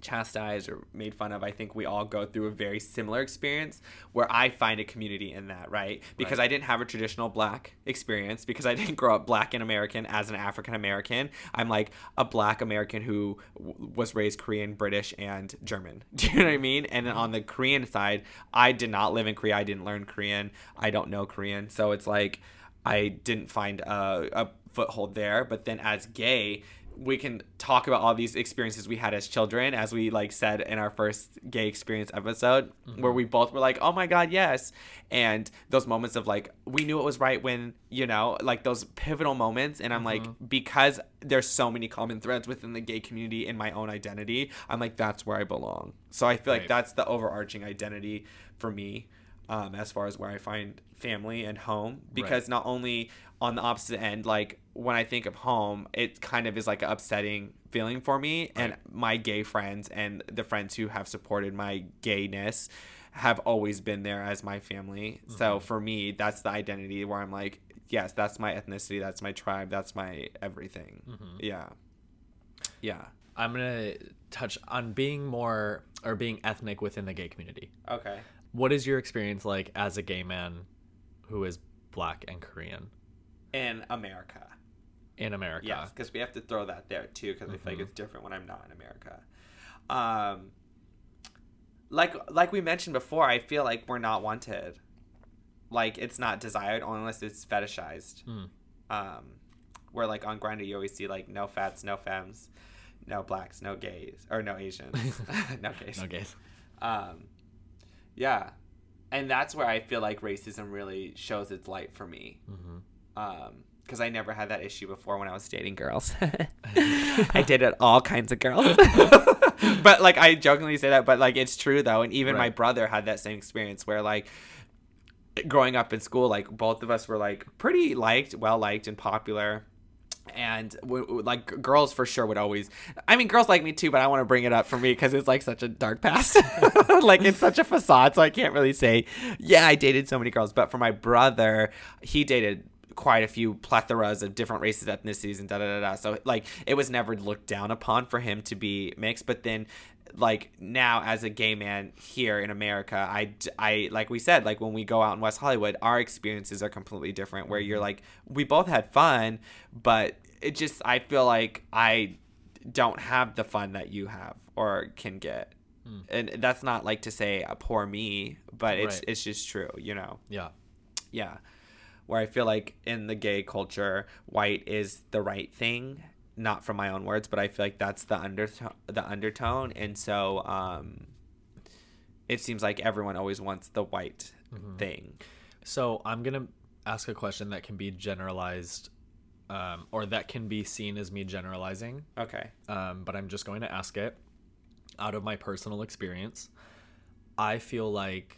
[SPEAKER 1] chastised or made fun of, I think we all go through a very similar experience where I find a community in that, right? Because I didn't have a traditional black experience, because I didn't <laughs> grow up black and American as an African American. I'm like a black American who w- was raised Korean, British, and German. <laughs> Do you know what I mean? And on the Korean side, I did not live in Korea. I didn't learn Korean. I don't know Korean. So it's like, I didn't find a, a foothold there. But then as gay, we can talk about all these experiences we had as children, as we like said in our first gay experience episode, mm-hmm. where we both were like, "Oh my god, yes!" And those moments of like, we knew it was right when you know, like those pivotal moments. And I'm like, mm-hmm. because there's so many common threads within the gay community in my own identity, I'm like, that's where I belong. So I feel like that's the overarching identity for me um, as far as where I find family and home. Because not only on the opposite end, like when I think of home, it kind of is like an upsetting feeling for me. And my gay friends and the friends who have supported my gayness have always been there as my family. So for me, that's the identity where I'm like, yes, that's my ethnicity, that's my tribe, that's my everything. Yeah. Yeah.
[SPEAKER 3] I'm gonna touch on being more or being ethnic within the gay community.
[SPEAKER 1] Okay.
[SPEAKER 3] What is your experience like as a gay man who is black and Korean
[SPEAKER 1] In America.
[SPEAKER 3] in America?
[SPEAKER 1] Yes, because we have to throw that there too, because I feel like it's different when I'm not in America. Um, like like we mentioned before, I feel like we're not wanted. Like it's not desired unless it's fetishized.
[SPEAKER 3] Hmm.
[SPEAKER 1] Um, where like on Grindr you always see like no fats, no femmes, no blacks, no gays, or no Asians, <laughs> <laughs> no gays.
[SPEAKER 3] No gays.
[SPEAKER 1] Um, yeah, and that's where I feel like racism really shows its light for me. Um, because I never had that issue before when I was dating girls. <laughs> <laughs> I dated all kinds of girls, <laughs> but like I jokingly say that, but like it's true though. And even my brother had that same experience where like growing up in school, like both of us were like pretty liked, well liked, and popular and w- w- like girls for sure would always i mean girls like me too but i want to bring it up for me because it's like such a dark past <laughs> like it's such a facade so i can't really say yeah i dated so many girls but for my brother he dated quite a few plethoras of different races ethnicities and da da da da so like it was never looked down upon for him to be mixed but then like now as a gay man here in America, I, I like we said, like when we go out in West Hollywood, our experiences are completely different. Where you're mm-hmm. like, we both had fun, but it just I feel like I don't have the fun that you have or can get, and that's not like to say a poor me, but it's
[SPEAKER 3] Right.
[SPEAKER 1] it's just true, you know?
[SPEAKER 3] Yeah.
[SPEAKER 1] yeah. Where i feel like in the gay culture white is the right thing not from my own words but i feel like that's the undertone the undertone. And so um it seems like everyone always wants the white thing.
[SPEAKER 3] So I'm gonna ask a question that can be generalized, um, or that can be seen as me generalizing.
[SPEAKER 1] okay
[SPEAKER 3] um, but I'm just going to ask it out of my personal experience. I feel like,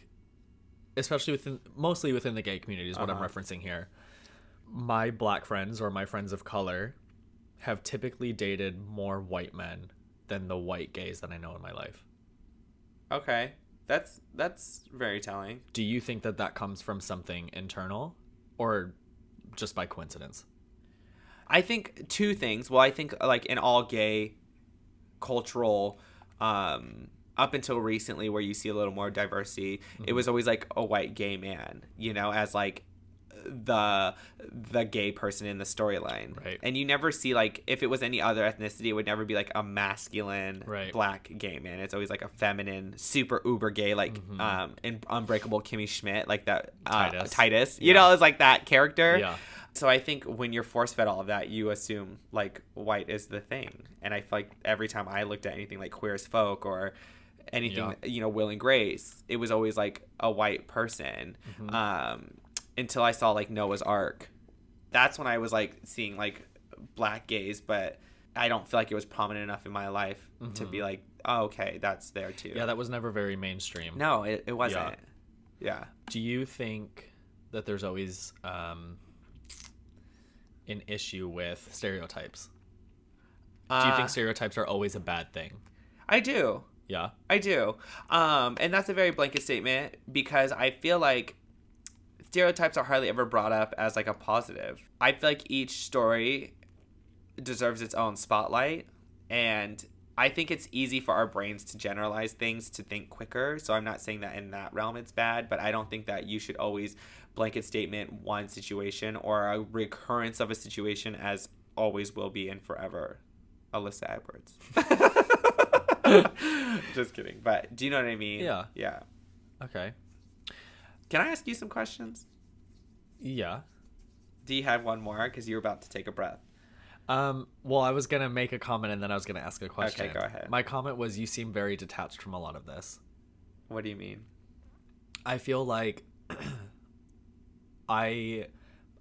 [SPEAKER 3] especially within, mostly within the gay community, is what I'm
[SPEAKER 1] Uh-huh.
[SPEAKER 3] referencing here. My black friends or my friends of color have typically dated more white men than the white gays that I know in my life.
[SPEAKER 1] okay that's that's very telling
[SPEAKER 3] Do you think that that comes from something internal or just by coincidence?
[SPEAKER 1] I think two things. Well, I think like in all gay cultural um up until recently where you see a little more diversity, it was always like a white gay man, you know, as like the the gay person in the storyline.
[SPEAKER 3] Right.
[SPEAKER 1] And you never see like if it was any other ethnicity, it would never be like a masculine
[SPEAKER 3] Right.
[SPEAKER 1] black gay man. It's always like a feminine, super uber gay, like um in Unbreakable Kimmy Schmidt, like that uh,
[SPEAKER 3] Titus.
[SPEAKER 1] Titus. You
[SPEAKER 3] Yeah.
[SPEAKER 1] know, it's like that character.
[SPEAKER 3] Yeah.
[SPEAKER 1] So I think when you're force fed all of that, you assume like white is the thing, and I feel like every time I looked at anything like Queer as Folk or anything, you know, Will and Grace, it was always like a white person. Um, until I saw like Noah's Arc, that's when I was like seeing like black gays, but I don't feel like it was prominent enough in my life to be like, oh, okay, that's there too.
[SPEAKER 3] Yeah, that was never very mainstream.
[SPEAKER 1] no, it, it wasn't. Yeah.
[SPEAKER 3] Do you think that there's always um, an issue with stereotypes? Do you
[SPEAKER 1] Uh,
[SPEAKER 3] think stereotypes are always a bad thing?
[SPEAKER 1] I do.
[SPEAKER 3] Yeah.
[SPEAKER 1] I do. Um, and that's a very blanket statement because I feel like stereotypes are hardly ever brought up as like a positive. I feel like each story deserves its own spotlight and I think it's easy for our brains to generalize things to think quicker. So I'm not saying that in that realm it's bad, but I don't think that you should always blanket statement one situation or a recurrence of a situation as always will be and forever. Alyssa Edwards. <laughs> Just kidding. But do you know what I mean?
[SPEAKER 3] Yeah.
[SPEAKER 1] Yeah.
[SPEAKER 3] Okay.
[SPEAKER 1] Can I ask you some questions?
[SPEAKER 3] Yeah.
[SPEAKER 1] Do you have one more? Because you're about to take a breath.
[SPEAKER 3] Um, well, I was gonna make a comment and then I was gonna ask a question.
[SPEAKER 1] Okay, go ahead.
[SPEAKER 3] My comment was, you seem very detached from a lot of this.
[SPEAKER 1] What do you mean?
[SPEAKER 3] I feel like I,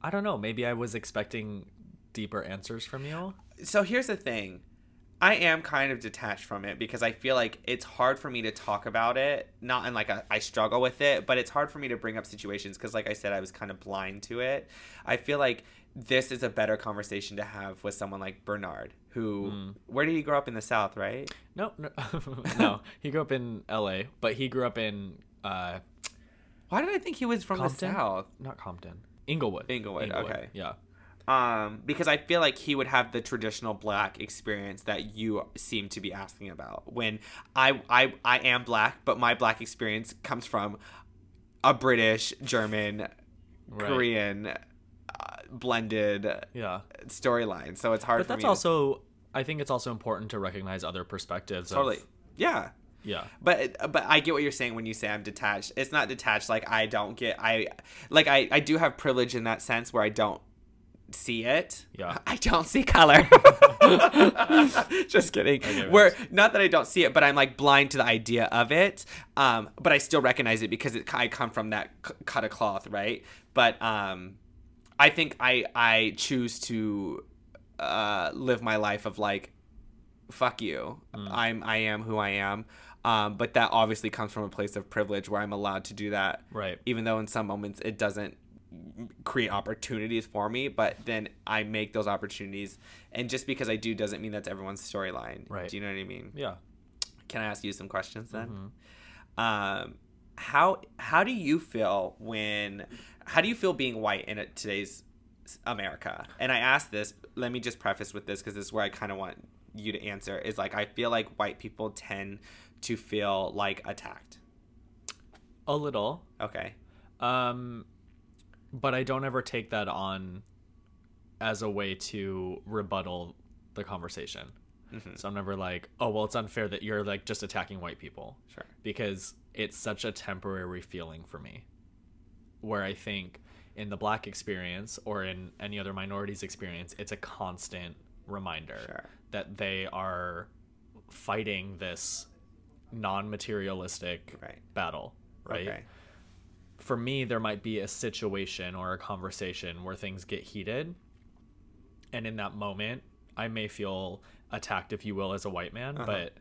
[SPEAKER 3] I don't know. Maybe I was expecting deeper answers from you. All.
[SPEAKER 1] So here's the thing. I am kind of detached from it because I feel like it's hard for me to talk about it. Not in like a, I struggle with it, but it's hard for me to bring up situations because, like I said, I was kind of blind to it. I feel like this is a better conversation to have with someone like Bernard, who,
[SPEAKER 3] Mm.
[SPEAKER 1] where did he grow up in the South, right?
[SPEAKER 3] No, no, <laughs> no. He grew up in L.A., but he grew up in uh,
[SPEAKER 1] Why did I think he was from
[SPEAKER 3] Compton?
[SPEAKER 1] the South?
[SPEAKER 3] not Compton, Inglewood.
[SPEAKER 1] Inglewood, okay.
[SPEAKER 3] Yeah.
[SPEAKER 1] um because i feel like he would have the traditional black experience that you seem to be asking about when i i i am black but my black experience comes from a british german
[SPEAKER 3] Right.
[SPEAKER 1] korean uh, blended
[SPEAKER 3] Yeah.
[SPEAKER 1] storyline so it's hard
[SPEAKER 3] But
[SPEAKER 1] for
[SPEAKER 3] that's
[SPEAKER 1] me
[SPEAKER 3] also, I think it's also important to recognize other perspectives.
[SPEAKER 1] totally
[SPEAKER 3] Of,
[SPEAKER 1] yeah
[SPEAKER 3] yeah.
[SPEAKER 1] but but I get what you're saying when you say I'm detached. It's not detached like I don't get I like I I do have privilege in that sense where I don't see it.
[SPEAKER 3] Yeah. <laughs>
[SPEAKER 1] I don't see color. <laughs> Just kidding.
[SPEAKER 3] Okay,
[SPEAKER 1] where not that I don't see it, but I'm like blind to the idea of it. Um, but I still recognize it because it, I come from that c- cut of cloth, right? But um, I think I I choose to uh live my life of like fuck you. I'm I am who I am. Um, but that obviously comes from a place of privilege where I'm allowed to do that.
[SPEAKER 3] Right.
[SPEAKER 1] Even though in some moments it doesn't create opportunities for me, but then I make those opportunities. And just because I do doesn't mean that's everyone's storyline.
[SPEAKER 3] Right.
[SPEAKER 1] Do you know what I mean?
[SPEAKER 3] Yeah.
[SPEAKER 1] Can I ask you some questions then?
[SPEAKER 3] Mm-hmm.
[SPEAKER 1] Um, how how do you feel when how do you feel being white in today's America? And I ask this. Let me just preface with this because this is where I kind of want you to answer. Is like I feel like white people tend to feel like attacked.
[SPEAKER 3] A little.
[SPEAKER 1] Okay.
[SPEAKER 3] Um, but I don't ever take that on as a way to rebuttal the conversation.
[SPEAKER 1] Mhm.
[SPEAKER 3] So I'm never like, oh well, it's unfair that you're like just attacking white people
[SPEAKER 1] Sure.
[SPEAKER 3] because it's such a temporary feeling for me. Where I think in the black experience or in any other minority's experience, it's a constant reminder
[SPEAKER 1] Sure.
[SPEAKER 3] that they are fighting this non-materialistic
[SPEAKER 1] Right.
[SPEAKER 3] battle, right?
[SPEAKER 1] Okay.
[SPEAKER 3] for me there might be a situation or a conversation where things get heated and in that moment i may feel attacked if you will as a white man
[SPEAKER 1] Uh-huh.
[SPEAKER 3] but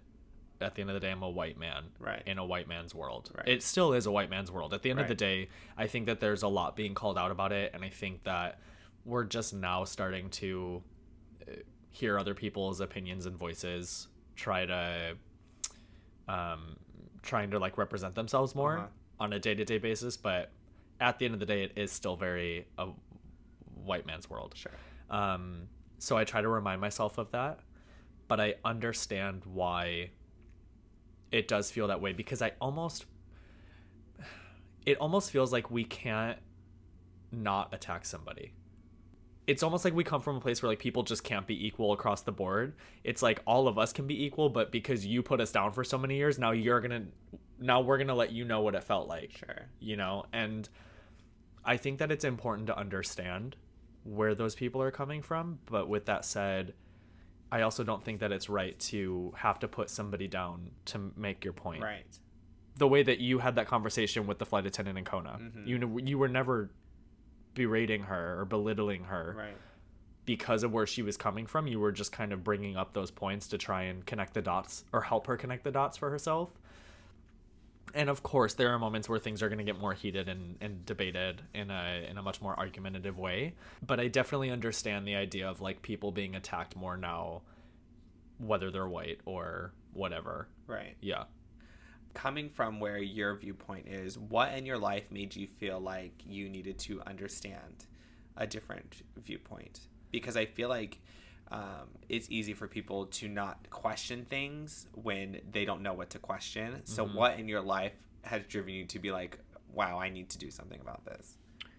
[SPEAKER 3] at the end of the day i'm a white man
[SPEAKER 1] Right.
[SPEAKER 3] in a white man's world
[SPEAKER 1] Right.
[SPEAKER 3] it still is a white man's world at the end of the day i think that there's a lot being called out about it and i think that we're just now starting to uh, hear other people's opinions and voices try to um trying to like represent themselves more
[SPEAKER 1] Uh-huh.
[SPEAKER 3] on a day-to-day basis but at the end of the day it is still very a white man's world
[SPEAKER 1] Sure.
[SPEAKER 3] um so i try to remind myself of that but i understand why it does feel that way because i almost it almost feels like we can't not attack somebody it's almost like we come from a place where like people just can't be equal across the board it's like all of us can be equal but because you put us down for so many years now you're gonna now we're gonna let you know what it felt like
[SPEAKER 1] Sure.
[SPEAKER 3] you know and i think that it's important to understand where those people are coming from but with that said i also don't think that it's right to have to put somebody down to make your point
[SPEAKER 1] Right.
[SPEAKER 3] the way that you had that conversation with the flight attendant in kona
[SPEAKER 1] Mhm.
[SPEAKER 3] you know you were never berating her or belittling her
[SPEAKER 1] Right.
[SPEAKER 3] because of where she was coming from you were just kind of bringing up those points to try and connect the dots or help her connect the dots for herself and of course there are moments where things are going to get more heated and, and debated in a in a much more argumentative way but i definitely understand the idea of like people being attacked more now whether they're white or whatever
[SPEAKER 1] Right.
[SPEAKER 3] yeah
[SPEAKER 1] coming from where your viewpoint is, what in your life made you feel like you needed to understand a different viewpoint? Because I feel like um, it's easy for people to not question things when they don't know what to question. So,
[SPEAKER 3] Mhm.
[SPEAKER 1] what in your life has driven you to be like, wow, I need to do something about this?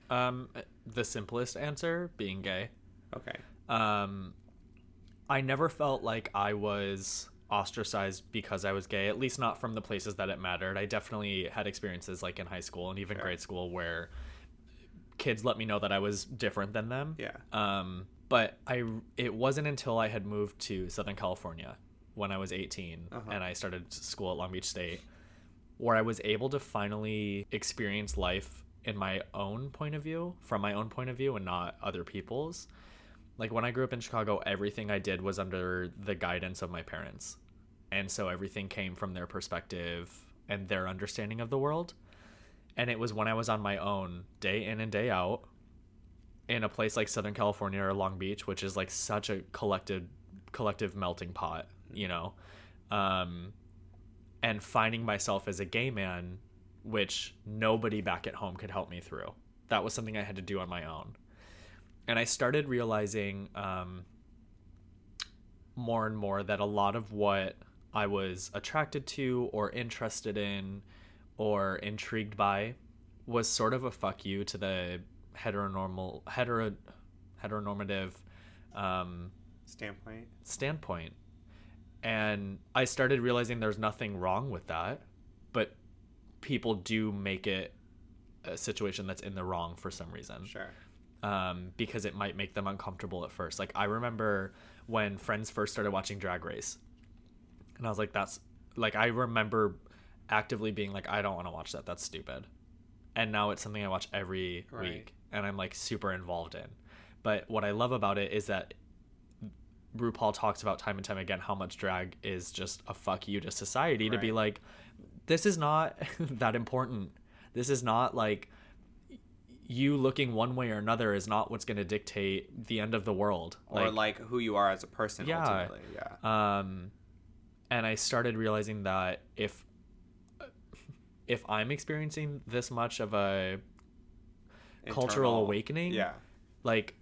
[SPEAKER 3] um the simplest answer being gay
[SPEAKER 1] Okay.
[SPEAKER 3] um i never felt like i was ostracized because i was gay at least not from the places that it mattered i definitely had experiences like in high school and even
[SPEAKER 1] Sure.
[SPEAKER 3] grade school where kids let me know that I was different than them.
[SPEAKER 1] Yeah.
[SPEAKER 3] Um, but I it wasn't until I had moved to Southern California when I was 18
[SPEAKER 1] Uh-huh.
[SPEAKER 3] and I started school at Long Beach State where I was able to finally experience life in my own point of view, from my own point of view and not other people's. Like when I grew up in Chicago, everything I did was under the guidance of my parents. And so everything came from their perspective and their understanding of the world. And it was when I was on my own, day in and day out, in a place like Southern California or Long Beach, which is like such a collective collective melting pot, you know. Um and finding myself as a gay man, which nobody back at home could help me through. That was something I had to do on my own. And I started realizing um, more and more that a lot of what I was attracted to or interested in or intrigued by was sort of a fuck you to the heteronormal hetero heteronormative um,
[SPEAKER 1] Standpoint.
[SPEAKER 3] standpoint. And I started realizing there's nothing wrong with that, but people do make it a situation that's in the wrong for some reason.
[SPEAKER 1] Sure.
[SPEAKER 3] Um, because it might make them uncomfortable at first. Like I remember when friends first started watching Drag Race, and I was like, "That's like," I remember actively being like, "I don't want to watch that. That's stupid." And now it's something I watch every
[SPEAKER 1] Right.
[SPEAKER 3] week, and I'm like super involved in. But what I love about it is that RuPaul talks about time and time again how much drag is just a fuck you to society to be like, this is not <laughs> that important. This is not like you looking one way or another is not what's going to dictate the end of the world.
[SPEAKER 1] Or like, who you are as a person.
[SPEAKER 3] Yeah.
[SPEAKER 1] Ultimately. Yeah.
[SPEAKER 3] um, and I started realizing that if if I'm experiencing this much of a cultural awakening,
[SPEAKER 1] Yeah.
[SPEAKER 3] like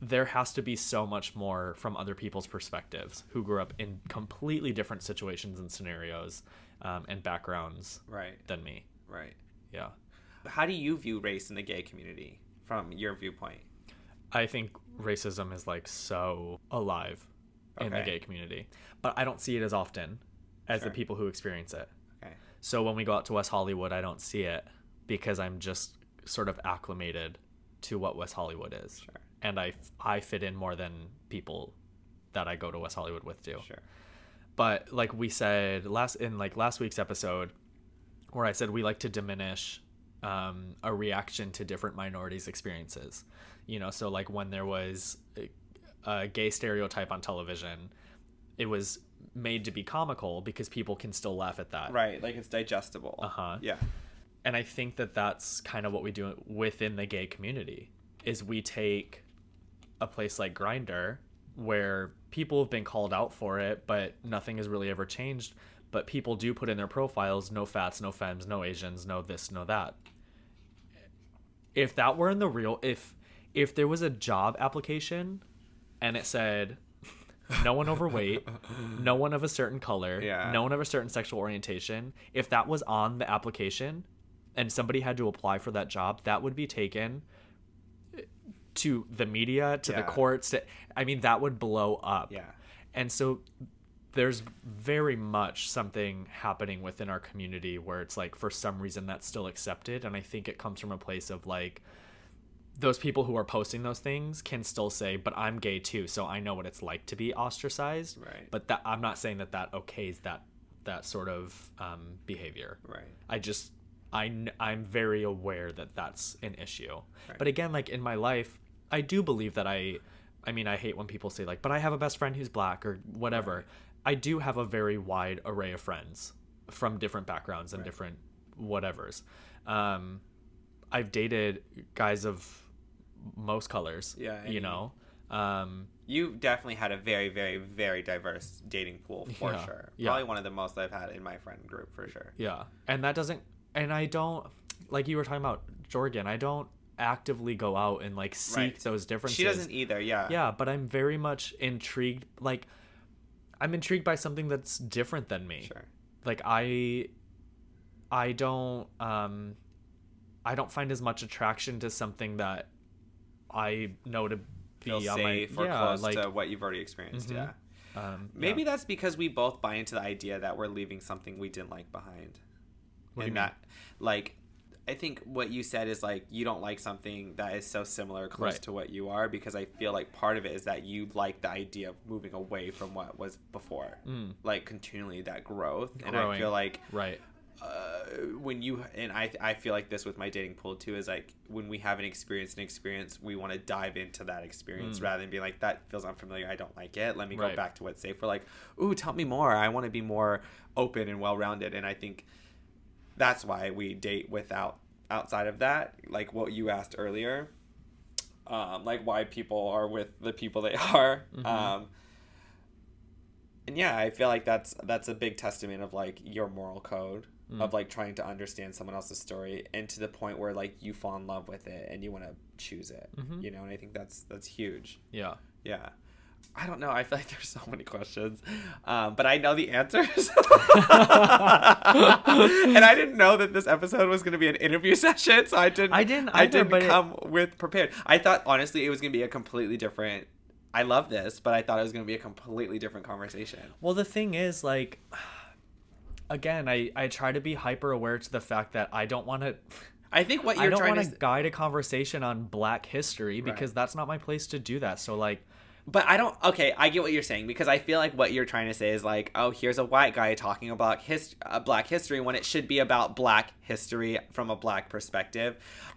[SPEAKER 3] there has to be so much more from other people's perspectives who grew up in completely different situations and scenarios um, and backgrounds
[SPEAKER 1] Right.
[SPEAKER 3] than me.
[SPEAKER 1] Right.
[SPEAKER 3] Yeah.
[SPEAKER 1] How do you view race in the gay community from your viewpoint?
[SPEAKER 3] I think racism is like so alive in the gay community, but I don't see it as often as
[SPEAKER 1] Sure.
[SPEAKER 3] the people who experience it.
[SPEAKER 1] Okay.
[SPEAKER 3] So when we go out to West Hollywood, I don't see it because I'm just sort of acclimated to what West Hollywood is.
[SPEAKER 1] Sure.
[SPEAKER 3] And I, I fit in more than people that I go to West Hollywood with do.
[SPEAKER 1] Sure.
[SPEAKER 3] But like we said last in like last week's episode, where I said we like to diminish um, a reaction to different minorities' experiences. You know, so like when there was a, gay stereotype on television, it was made to be comical because people can still laugh at that.
[SPEAKER 1] Right. Like it's digestible.
[SPEAKER 3] Uh-huh.
[SPEAKER 1] Yeah.
[SPEAKER 3] And I think that that's kind of what we do within the gay community is we take a place like Grindr where people have been called out for it, but nothing has really ever changed. But people do put in their profiles no fats, no femmes, no Asians, no this, no that. If that were in the real if if there was a job application and it said no one overweight, no one of a certain color,
[SPEAKER 1] Yeah.
[SPEAKER 3] no one of a certain sexual orientation, if that was on the application and somebody had to apply for that job, that would be taken to the media, to the courts. To, I mean, that would blow up.
[SPEAKER 1] Yeah.
[SPEAKER 3] And so there's very much something happening within our community where it's like for some reason that's still accepted and I think it comes from a place of like those people who are posting those things can still say but I'm gay too so I know what it's like to be ostracized
[SPEAKER 1] Right.
[SPEAKER 3] but that I'm not saying that that okays that that sort of um, behavior
[SPEAKER 1] Right.
[SPEAKER 3] I just I I'm very aware that that's an issue.
[SPEAKER 1] Right.
[SPEAKER 3] But again, like in my life, I do believe that I I mean, I hate when people say like, "But I have a best friend who's black" or whatever. I do have a very wide array of friends from different backgrounds and
[SPEAKER 1] Right.
[SPEAKER 3] different whatevers. Um I've dated guys of most colors,
[SPEAKER 1] Yeah,
[SPEAKER 3] you- know. Um
[SPEAKER 1] You definitely had a very, very, very diverse dating pool for
[SPEAKER 3] Yeah.
[SPEAKER 1] sure.
[SPEAKER 3] Yeah.
[SPEAKER 1] Probably one of the most I've had in my friend group for sure.
[SPEAKER 3] Yeah. And that doesn't and I don't like you were talking about Jorgen, I don't actively go out and like seek
[SPEAKER 1] Right.
[SPEAKER 3] those differences.
[SPEAKER 1] She doesn't either. Yeah.
[SPEAKER 3] Yeah, but I'm very much intrigued like I'm intrigued by something that's different than me.
[SPEAKER 1] Sure.
[SPEAKER 3] Like I I don't um I don't find as much attraction to something that I know to be
[SPEAKER 1] Feel
[SPEAKER 3] on
[SPEAKER 1] safe
[SPEAKER 3] my
[SPEAKER 1] or
[SPEAKER 3] yeah,
[SPEAKER 1] close
[SPEAKER 3] like
[SPEAKER 1] to what you've already experienced.
[SPEAKER 3] Mhm.
[SPEAKER 1] Yeah.
[SPEAKER 3] um
[SPEAKER 1] Maybe
[SPEAKER 3] yeah.
[SPEAKER 1] that's because we both buy into the idea that we're leaving something we didn't like behind.
[SPEAKER 3] What do you
[SPEAKER 1] and
[SPEAKER 3] mean?
[SPEAKER 1] that, like, I think what you said is like you don't like something that is so similar close
[SPEAKER 3] Right.
[SPEAKER 1] to what you are because I feel like part of it is that you like the idea of moving away from what was before, like continually that growth, and I feel like
[SPEAKER 3] Right.
[SPEAKER 1] Uh, when you and I, I feel like this with my dating pool too is like when we have an experience, an experience, we want to dive into that experience rather than being like that feels unfamiliar. I don't like it. Let me go back to what's safe. We're like, ooh, tell me more. I want to be more open and well rounded. And I think that's why we date without outside of that, like what you asked earlier, um, like why people are with the people they <laughs> are. Um, and yeah, I feel like that's that's a big testament of like your moral code of like trying to understand someone else's story and to the point where like you fall in love with it and you want to choose it. You know, and I think that's that's huge.
[SPEAKER 3] Yeah.
[SPEAKER 1] Yeah. I don't know. I feel like there's so many questions, um, but I know the answers. <laughs> and I didn't know that this episode was going to be an interview <laughs> session, so I didn't.
[SPEAKER 5] I didn't
[SPEAKER 1] I didn't
[SPEAKER 5] but it-
[SPEAKER 1] come with prepared. I thought honestly it was going to be a completely different. I love this, but I thought it was going to be a completely different conversation.
[SPEAKER 3] Well, the thing is, like, again, I I try to be hyper aware to the fact that I don't want to.
[SPEAKER 1] I think what you're I
[SPEAKER 3] don't
[SPEAKER 1] trying
[SPEAKER 3] want
[SPEAKER 1] to,
[SPEAKER 3] to guide a conversation on Black history because
[SPEAKER 1] Right.
[SPEAKER 3] that's not my place to do that. So, like,
[SPEAKER 1] But I don't. Okay, I get what you're saying because I feel like what you're trying to say is like, oh, here's a white guy talking about his uh, black history when it should be about black history from a black perspective.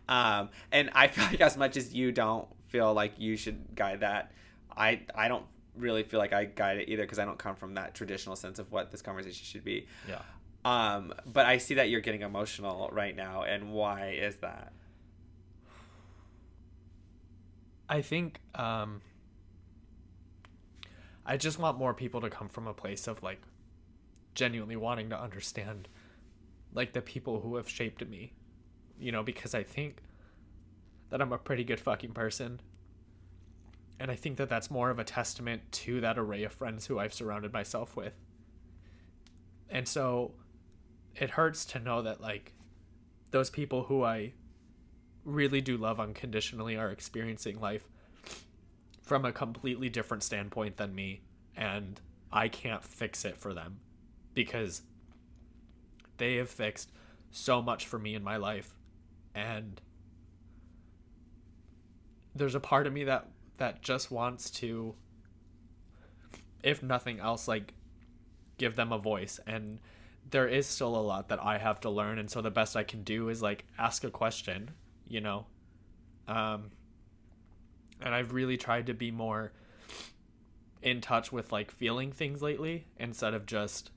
[SPEAKER 1] Um, and I feel like as much as you don't feel like you should guide that, I I don't really feel like I guide it either because I don't come from that traditional sense of what this conversation should be.
[SPEAKER 3] yeah.
[SPEAKER 1] Um, but I see that you're getting emotional right now, and why is that?
[SPEAKER 3] I think um I just want more people to come from a place of like genuinely wanting to understand like the people who have shaped me. You know, because I think that I'm a pretty good fucking person. And I think that that's more of a testament to that array of friends who I've surrounded myself with. And so it hurts to know that like those people who I really do love unconditionally are experiencing life from a completely different standpoint than me and I can't fix it for them because they have fixed so much for me in my life and there's a part of me that that just wants to if nothing else like give them a voice and there is still a lot that I have to learn and so the best I can do is like ask a question, you know. Um and I've really tried to be more in touch with like feeling things lately instead of just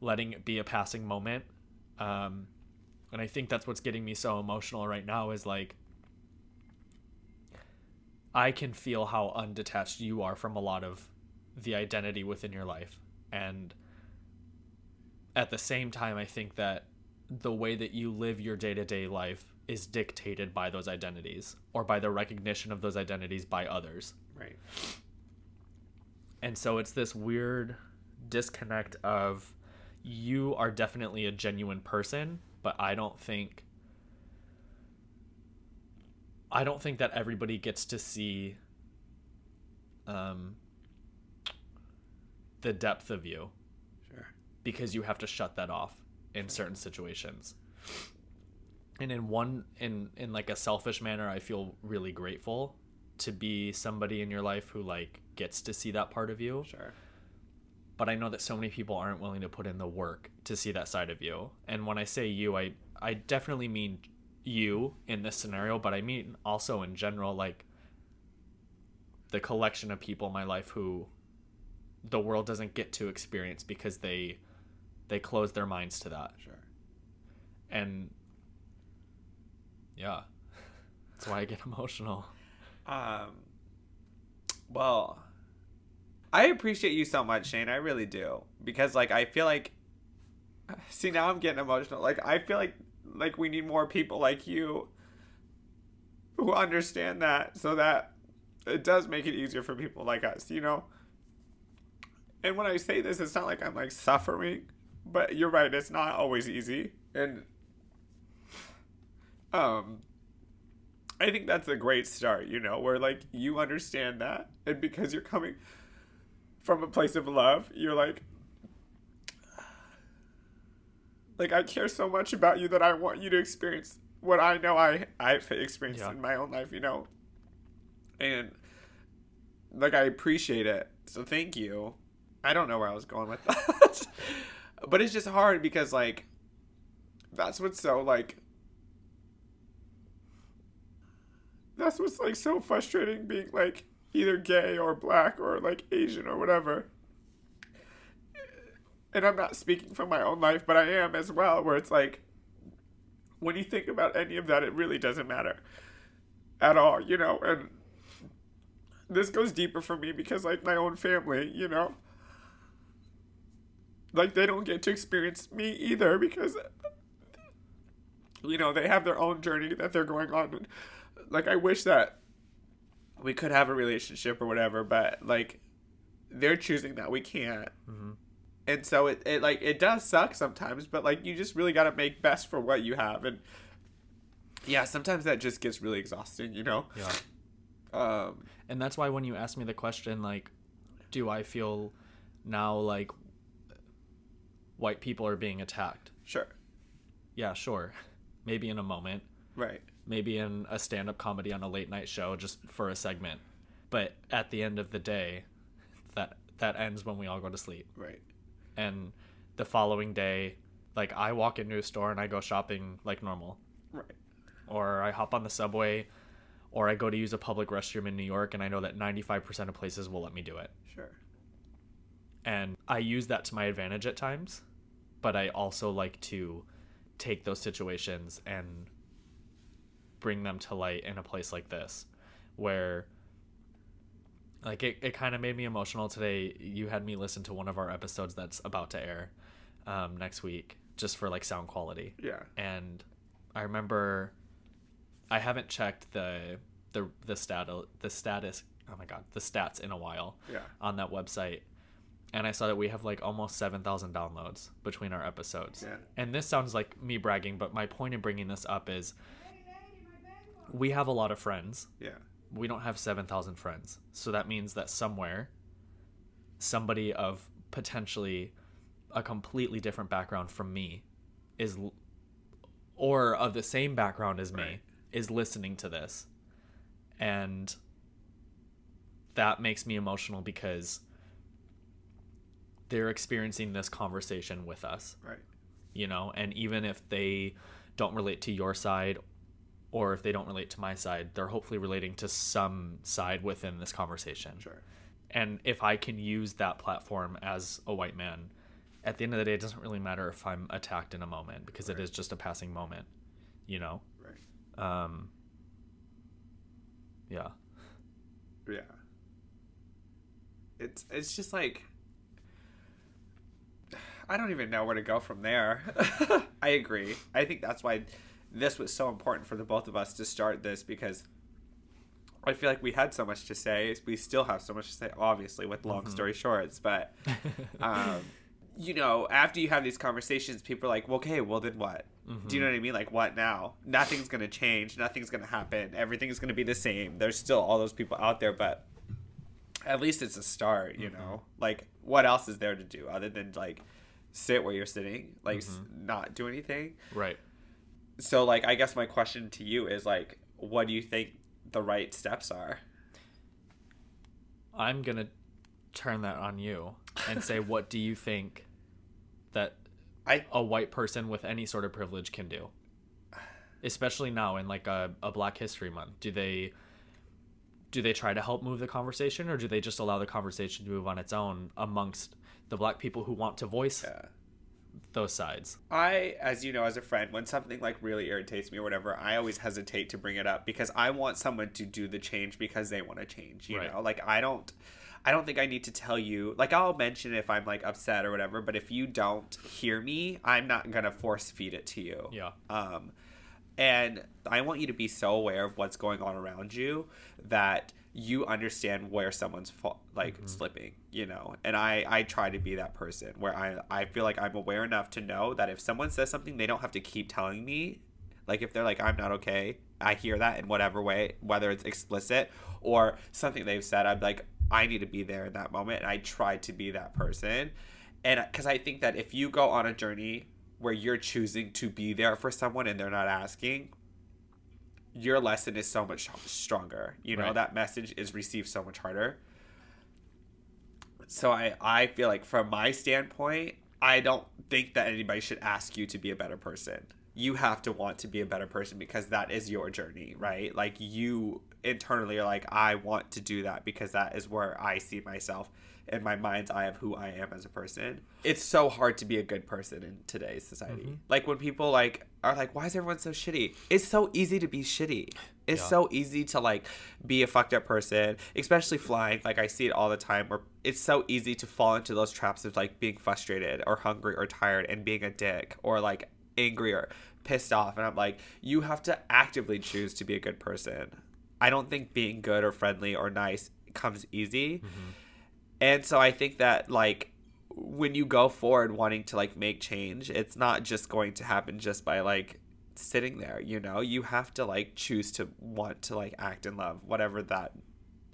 [SPEAKER 3] letting it be a passing moment. Um and I think that's what's getting me so emotional right now is like I can feel how undetached you are from a lot of the identity within your life and at the same time, I think that the way that you live your day to day life is dictated by those identities or by the recognition of those identities by others.
[SPEAKER 1] Right.
[SPEAKER 3] And so it's this weird disconnect of you are definitely a genuine person, but I don't think I don't think that everybody gets to see um the depth of you
[SPEAKER 1] Sure.
[SPEAKER 3] because you have to shut that off in certain situations. And in one in in like a selfish manner, I feel really grateful to be somebody in your life who like gets to see that part of you.
[SPEAKER 1] Sure.
[SPEAKER 3] But I know that so many people aren't willing to put in the work to see that side of you. And when I say you, I I definitely mean you in this scenario, but I mean also in general like the collection of people in my life who the world doesn't get to experience because they they close their minds to that
[SPEAKER 1] Sure.
[SPEAKER 3] and yeah <laughs> that's why i get emotional
[SPEAKER 1] Um, well, I appreciate you so much, Shane. I really do because, like, I feel like. <sighs> See, now I'm getting emotional. Like, I feel like like we need more people like you who understand that, so that it does make it easier for people like us. You know. And when I say this, it's not like I'm like suffering, but you're right. It's not always easy, and um. I think that's a great start, you know, where like you understand that, and because you're coming from a place of love, you're like, like I care so much about you that I want you to experience what I know I I've experienced
[SPEAKER 3] Yeah.
[SPEAKER 1] in my own life, you know. And like I appreciate it. So thank you. I don't know where I was going with <laughs> that. but it's just hard because like that's what's so like that's what's like so frustrating being like either gay or black or like Asian or whatever. And I'm not speaking from my own life, but I am as well, where it's like when you think about any of that, it really doesn't matter at all, you know. And this goes deeper for me because, like, my own family, you know, like they don't get to experience me either because, you know, they have their own journey that they're going on. And, like, I wish that we could have a relationship or whatever, but like, they're choosing that we can't mm-hmm. And so it, it like it does suck sometimes but like you just really got to make best for what you have and yeah sometimes that just gets really exhausting you know
[SPEAKER 3] Yeah.
[SPEAKER 1] um
[SPEAKER 3] And that's why when you ask me the question, like, do I feel now like white people are being attacked?
[SPEAKER 1] sure
[SPEAKER 3] Yeah, sure. Maybe in a moment.
[SPEAKER 1] right
[SPEAKER 3] Maybe in a stand up comedy on a late night show just for a segment. But at the end of the day, that that ends when we all go to sleep.
[SPEAKER 1] right
[SPEAKER 3] And the following day, like I walk into a store and I go shopping like normal.
[SPEAKER 1] right
[SPEAKER 3] or I hop on the subway, or I go to use a public restroom in New York, and I know that 95% of places will let me do it.
[SPEAKER 1] sure
[SPEAKER 3] And I use that to my advantage at times, but I also like to take those situations and bring them to light in a place like this, where like it, it kind of made me emotional today. You had me listen to one of our episodes that's about to air um, next week, just for like sound quality
[SPEAKER 1] yeah
[SPEAKER 3] and I remember I haven't checked the the the stat the status oh my god the stats in a while
[SPEAKER 1] yeah
[SPEAKER 3] on that website and I saw that we have like almost 7,000 downloads between our episodes.
[SPEAKER 1] Yeah.
[SPEAKER 3] And this sounds like me bragging, but my point in bringing this up is we have a lot of friends.
[SPEAKER 1] yeah
[SPEAKER 3] We don't have 7,000 friends. So that means that somewhere somebody of potentially a completely different background from me is or of the same background as me
[SPEAKER 1] Right.
[SPEAKER 3] is listening to this and that makes me emotional because they're experiencing this conversation with us
[SPEAKER 1] right
[SPEAKER 3] you know and even if they don't relate to your side or if they don't relate to my side they're hopefully relating to some side within this conversation
[SPEAKER 1] sure
[SPEAKER 3] and if I can use that platform as a white man, at the end of the day, it doesn't really matter if I'm attacked in a moment because it
[SPEAKER 1] Right.
[SPEAKER 3] is just a passing moment, you know.
[SPEAKER 1] right
[SPEAKER 3] Um, yeah,
[SPEAKER 1] yeah it's it's just like I don't even know where to go from there. <laughs> I agree. I think that's why this was so important for the both of us to start this because I feel like we had so much to say. We still have so much to say, obviously, with long mm-hmm. story shorts. But, <laughs> um, you know, after you have these conversations, people are like, well, okay, well, then what? Do you mm-hmm. know what I mean? Like, what now? Nothing's going to change. Nothing's going to happen. Everything's going to be the same. There's still all those people out there, but at least it's a start, you know? Mm-hmm. Like, what else is there to do other than, like, sit where you're sitting, like, s- not do anything?
[SPEAKER 3] right.
[SPEAKER 1] So, like, I guess my question to you is, like, what do you think the right steps are?
[SPEAKER 3] I'm gonna turn that on you and say, <laughs> what do you think that
[SPEAKER 1] I
[SPEAKER 3] a white person with any sort of privilege can do? Especially now in like a, a Black History Month, do they do they try to help move the conversation, or do they just allow the conversation to move on its own amongst the Black people who want to voice
[SPEAKER 1] yeah.
[SPEAKER 3] Those sides?
[SPEAKER 1] I, as you know, as a friend, when something like really irritates me or whatever, I always hesitate to bring it up because I want someone to do the change because they want to change. You
[SPEAKER 3] Right.
[SPEAKER 1] know, like I don't, I don't think I need to tell you. Like I'll mention if I'm like upset or whatever, but if you don't hear me, I'm not gonna force feed it to you.
[SPEAKER 3] Yeah.
[SPEAKER 1] Um, and I want you to be so aware of what's going on around you that you understand where someone's fa- like mm-hmm. slipping, you know. And I I try to be that person where I I feel like I'm aware enough to know that if someone says something, they don't have to keep telling me. Like if they're like I'm not okay, I hear that in whatever way, whether it's explicit or something they've said. I'm like I need to be there in that moment, and I try to be that person. And because I think that if you go on a journey where you're choosing to be there for someone and they're not asking, your lesson is so much stronger. You know,
[SPEAKER 3] Right.
[SPEAKER 1] that message is received so much harder. So I, I feel like from my standpoint, I don't think that anybody should ask you to be a better person. You have to want to be a better person because that is your journey, right? Like you internally are like, I want to do that because that is where I see myself in my mind's eye of who I am as a person. It's so hard to be a good person in today's society. Mm-hmm. Like when people like are like, why is everyone so shitty? It's so easy to be shitty. It's
[SPEAKER 6] Yeah.
[SPEAKER 1] so easy to like be a fucked up person, especially flying. Like I see it all the time where it's so easy to fall into those traps of like being frustrated or hungry or tired and being a dick or like angry or pissed off. And I'm like, you have to actively choose to be a good person. I don't think being good or friendly or nice comes easy. Mm-hmm. And so I think that like when you go forward wanting to like make change, it's not just going to happen just by like sitting there, you know? You have to like choose to want to like act in love whatever that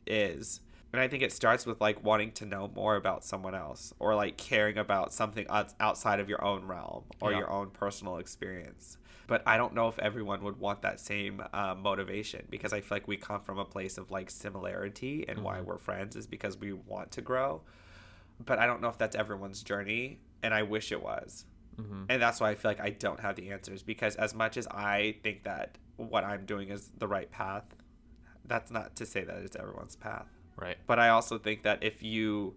[SPEAKER 1] is. And I think it starts with like wanting to know more about someone else or like caring about something outside of your own realm or
[SPEAKER 6] Yeah.
[SPEAKER 1] your own personal experience. But I don't know if everyone would want that same uh, motivation because I feel like we come from a place of like similarity and why we're friends is because we want to grow. But I don't know if that's everyone's journey, and I wish it was. And that's why I feel like I don't have the answers because as much as I think that what I'm doing is the right path, that's not to say that it's everyone's path
[SPEAKER 3] Right.
[SPEAKER 1] but I also think that if you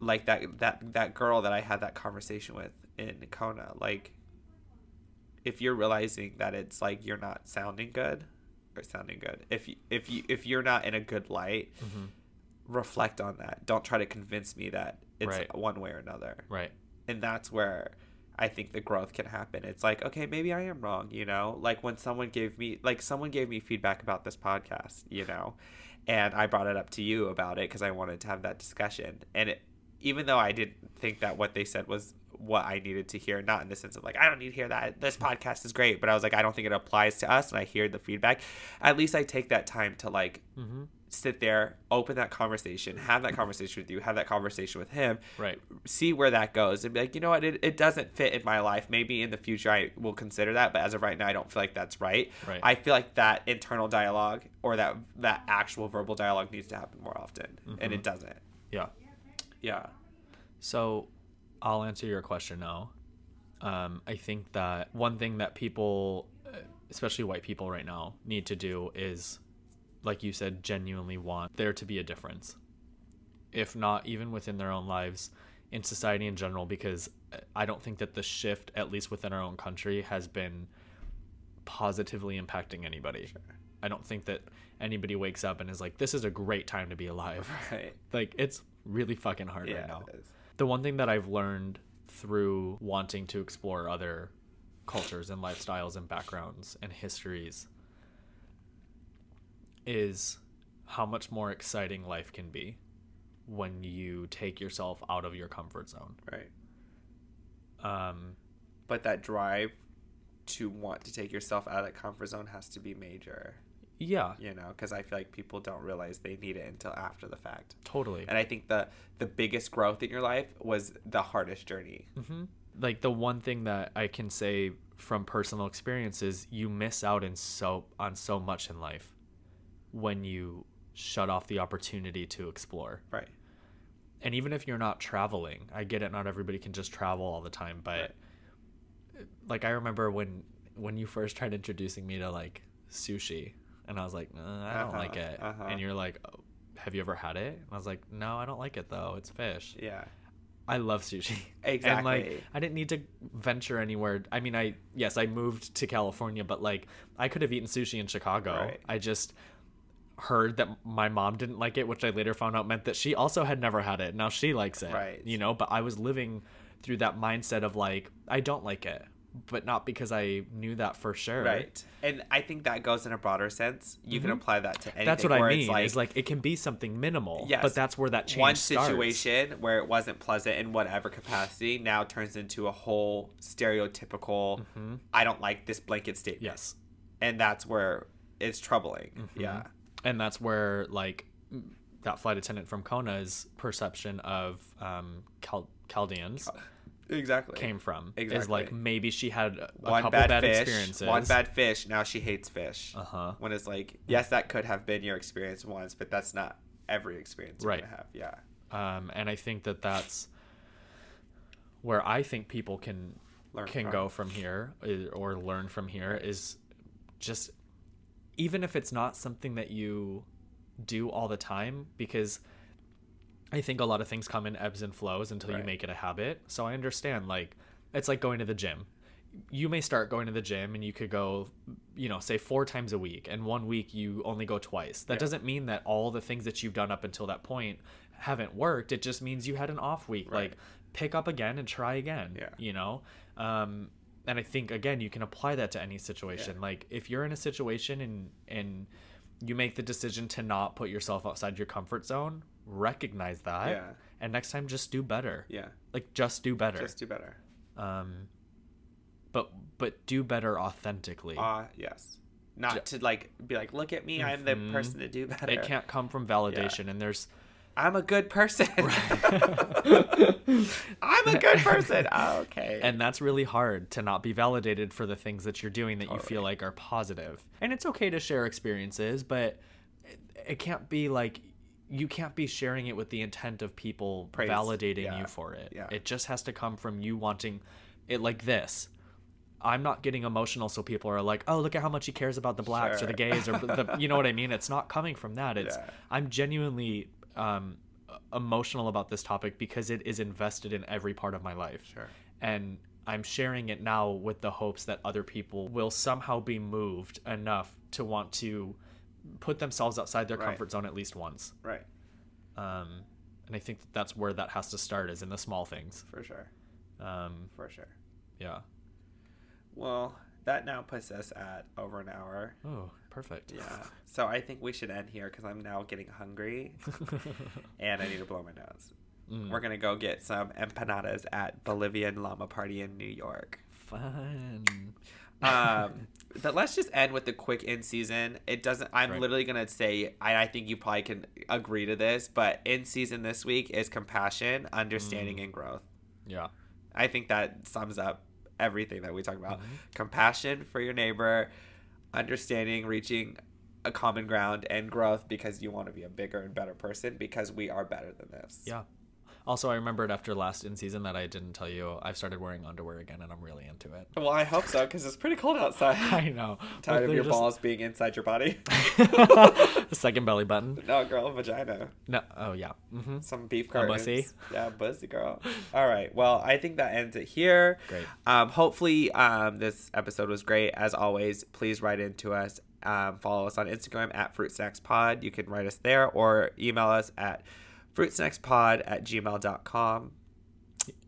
[SPEAKER 1] like that that that girl that I had that conversation with in Kona, like if you're realizing that it's like you're not sounding good or sounding good, if you if you if you're not in a good light, mm-hmm. reflect on that. Don't try to convince me that it's
[SPEAKER 3] Right.
[SPEAKER 1] one way or another
[SPEAKER 3] Right.
[SPEAKER 1] and that's where I think the growth can happen. It's like, okay, maybe I am wrong, you know? Like when someone gave me like someone gave me feedback about this podcast, you know, and I brought it up to you about it because I wanted to have that discussion. And it, even though I didn't think that what they said was what I needed to hear, not in the sense of like I don't need to hear that this podcast is great, but I was like I don't think it applies to us, and I hear the feedback. At least I take that time to like mm-hmm. sit there, open that conversation, have that conversation with you, have that conversation with him,
[SPEAKER 3] Right.
[SPEAKER 1] see where that goes and be like, you know what, it, it doesn't fit in my life. Maybe in the future I will consider that, but as of right now, I don't feel like that's right.
[SPEAKER 3] Right.
[SPEAKER 1] I feel like that internal dialogue or that that actual verbal dialogue needs to happen more often, and mm-hmm. it doesn't.
[SPEAKER 3] Yeah.
[SPEAKER 1] Yeah.
[SPEAKER 3] So I'll answer your question now. Um, I think that one thing that people, uh, especially white people right now, need to do is, like you said, genuinely want there to be a difference. If not even within their own lives, in society in general, because I don't think that the shift, at least within our own country, has been positively impacting anybody. I don't think that anybody wakes up and is like, this is a great time to be alive.
[SPEAKER 1] Right. <laughs>
[SPEAKER 3] Like, it's really fucking hard
[SPEAKER 1] Yeah.
[SPEAKER 3] right now
[SPEAKER 1] it is.
[SPEAKER 3] The one thing that I've learned through wanting to explore other cultures and lifestyles and backgrounds and histories is how much more exciting life can be when you take yourself out of your comfort zone.
[SPEAKER 1] Right.
[SPEAKER 3] Um,
[SPEAKER 1] But that drive to want to take yourself out of that comfort zone has to be major,
[SPEAKER 3] yeah,
[SPEAKER 1] you know, because I feel like people don't realize they need it until after the fact.
[SPEAKER 3] totally.
[SPEAKER 1] And I think the the biggest growth in your life was the hardest journey. Mm-hmm.
[SPEAKER 3] like the one thing that I can say from personal experience is you miss out in so on so much in life when you shut off the opportunity to explore.
[SPEAKER 1] Right.
[SPEAKER 3] and even if you're not traveling i get it not everybody can just travel all the time but
[SPEAKER 1] Right.
[SPEAKER 3] like i remember when when you first tried introducing me to like sushi and i was like uh, i don't
[SPEAKER 1] Uh-huh,
[SPEAKER 3] like it
[SPEAKER 1] uh-huh.
[SPEAKER 3] and you're like oh, have you ever had it and i was like no i don't like it though it's fish
[SPEAKER 1] Yeah.
[SPEAKER 3] i love sushi
[SPEAKER 1] Exactly. <laughs>
[SPEAKER 3] and like i didn't need to venture anywhere i mean i yes i moved to california but like i could have eaten sushi in chicago
[SPEAKER 1] Right.
[SPEAKER 3] i just heard that my mom didn't like it, which I later found out meant that she also had never had it. Now she likes it.
[SPEAKER 1] Right.
[SPEAKER 3] You know, but I was living through that mindset of like, I don't like it. But not because I knew that for sure.
[SPEAKER 1] Right. And I think that goes in a broader sense. You can apply that to anything.
[SPEAKER 3] Mm-hmm. That's what I mean.
[SPEAKER 1] Like,
[SPEAKER 3] is like it can be something minimal.
[SPEAKER 1] Yes.
[SPEAKER 3] But that's where that change
[SPEAKER 1] one
[SPEAKER 3] starts.
[SPEAKER 1] situation where it wasn't pleasant in whatever capacity now turns into a whole stereotypical I don't like this blanket statement.
[SPEAKER 3] Mm-hmm. Yes.
[SPEAKER 1] And that's where it's troubling.
[SPEAKER 3] Mm-hmm.
[SPEAKER 1] Yeah.
[SPEAKER 3] and that's where like that flight attendant from Kona's perception of um, Chal- Chaldeans
[SPEAKER 1] exactly
[SPEAKER 3] came from. Is like maybe she had a
[SPEAKER 1] one
[SPEAKER 3] couple
[SPEAKER 1] bad,
[SPEAKER 3] bad,
[SPEAKER 1] fish,
[SPEAKER 3] experiences.
[SPEAKER 1] one bad fish. Now she hates fish.
[SPEAKER 3] Uh huh.
[SPEAKER 1] When it's like, yes, that could have been your experience once, but that's not every experience you're
[SPEAKER 3] Right.
[SPEAKER 1] gonna have. Yeah,
[SPEAKER 3] Um, and I think that that's where I think people can
[SPEAKER 1] Learn
[SPEAKER 3] can
[SPEAKER 1] from.
[SPEAKER 3] go from here or learn from here is just even if it's not something that you do all the time because I think a lot of things come in ebbs and flows until you make it a habit. So I understand like it's like going to the gym. You may start going to the gym and you could go, you know, say four times a week, and one week you only go twice. That
[SPEAKER 1] Yeah.
[SPEAKER 3] doesn't mean that all the things that you've done up until that point haven't worked. It just means you had an off week.
[SPEAKER 1] Right.
[SPEAKER 3] Like pick up again and try again.
[SPEAKER 1] Yeah.
[SPEAKER 3] You know? Um, and I think again you can apply that to any situation.
[SPEAKER 1] Yeah.
[SPEAKER 3] Like if you're in a situation and and you make the decision to not put yourself outside your comfort zone, recognize that.
[SPEAKER 1] Yeah.
[SPEAKER 3] And next time just do better.
[SPEAKER 1] yeah.
[SPEAKER 3] Like just do better.
[SPEAKER 1] Just do better.
[SPEAKER 3] um but but do better authentically.
[SPEAKER 1] Ah, yes. Not to like be like, look at me, I'm the
[SPEAKER 3] Mhm.
[SPEAKER 1] person to do better.
[SPEAKER 3] it can't come from validation and there's
[SPEAKER 1] I'm a good person. <laughs> I'm a good person. Oh, okay.
[SPEAKER 3] and that's really hard to not be validated for the things that you're doing that you feel like are positive. positive and it's okay to share experiences but it, it can't be like you can't be sharing it with the intent of people
[SPEAKER 1] Praise.
[SPEAKER 3] validating
[SPEAKER 1] Yeah.
[SPEAKER 3] you for it
[SPEAKER 1] Yeah.
[SPEAKER 3] it just has to come from you wanting it like this I'm not getting emotional, so people are like, "Oh, look at how much he cares about the blacks or the gays or the, you know what I mean." It's not coming from that. It's
[SPEAKER 1] Yeah.
[SPEAKER 3] I'm genuinely um, emotional about this topic because it is invested in every part of my life
[SPEAKER 1] Sure.
[SPEAKER 3] and I'm sharing it now with the hopes that other people will somehow be moved enough to want to put themselves outside their
[SPEAKER 1] Right.
[SPEAKER 3] comfort zone at least once.
[SPEAKER 1] right.
[SPEAKER 3] Um, and I think that that's where that has to start is in the small things.
[SPEAKER 1] For sure.
[SPEAKER 3] Um,
[SPEAKER 1] For sure.
[SPEAKER 3] yeah.
[SPEAKER 1] Well, that now puts us at over an hour.
[SPEAKER 3] Oh, perfect.
[SPEAKER 1] Yeah. So I think we should end here because I'm now getting hungry <laughs> and I need to blow my nose.
[SPEAKER 3] Mm.
[SPEAKER 1] We're gonna go get some empanadas at Bolivian Llama Party in New York.
[SPEAKER 3] Fun.
[SPEAKER 1] Um, but let's just end with the quick in season. It doesn't. I'm
[SPEAKER 3] Right.
[SPEAKER 1] literally gonna say. I, I think you probably can agree to this, but in season this week is compassion, understanding,
[SPEAKER 3] Mm.
[SPEAKER 1] and growth.
[SPEAKER 3] Yeah.
[SPEAKER 1] I think that sums up everything that we talk about.
[SPEAKER 3] Mm-hmm.
[SPEAKER 1] Compassion for your neighbor, understanding, reaching a common ground, and growth because you want to be a bigger and better person because we are better than this.
[SPEAKER 3] Yeah. Also, I remembered after last in season that I didn't tell you I've started wearing underwear again and I'm really into it.
[SPEAKER 1] Well, I hope so because it's pretty cold outside. <laughs>
[SPEAKER 3] I know. <laughs>
[SPEAKER 1] Tired of your
[SPEAKER 3] just-
[SPEAKER 1] balls being inside your body? <laughs>
[SPEAKER 3] Second belly button.
[SPEAKER 1] no, girl, vagina.
[SPEAKER 3] No. Oh yeah. hmm
[SPEAKER 1] Some beef
[SPEAKER 3] A bussy?
[SPEAKER 1] Yeah, bussy girl. All right. Well, I think that ends it here.
[SPEAKER 3] Great.
[SPEAKER 1] Um, hopefully, um, this episode was great. As always, please write into us. Um, follow us on Instagram at Fruit Snacks Pod. You can write us there or email us at fruitsnackspod at gmail.com.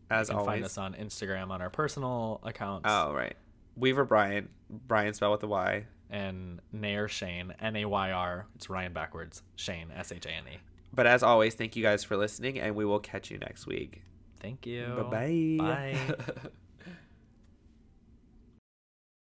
[SPEAKER 1] As
[SPEAKER 3] You can
[SPEAKER 1] always.
[SPEAKER 3] find us on Instagram on our personal accounts.
[SPEAKER 1] oh, right. Weaver Bryan. Brian spelled with a Y.
[SPEAKER 3] And Nayr Shane, N A Y R. It's Ryan backwards. Shane, S H A N E.
[SPEAKER 1] But as always, thank you guys for listening, and we will catch you next week.
[SPEAKER 3] Thank you.
[SPEAKER 1] Bye-bye.
[SPEAKER 3] Bye. <laughs>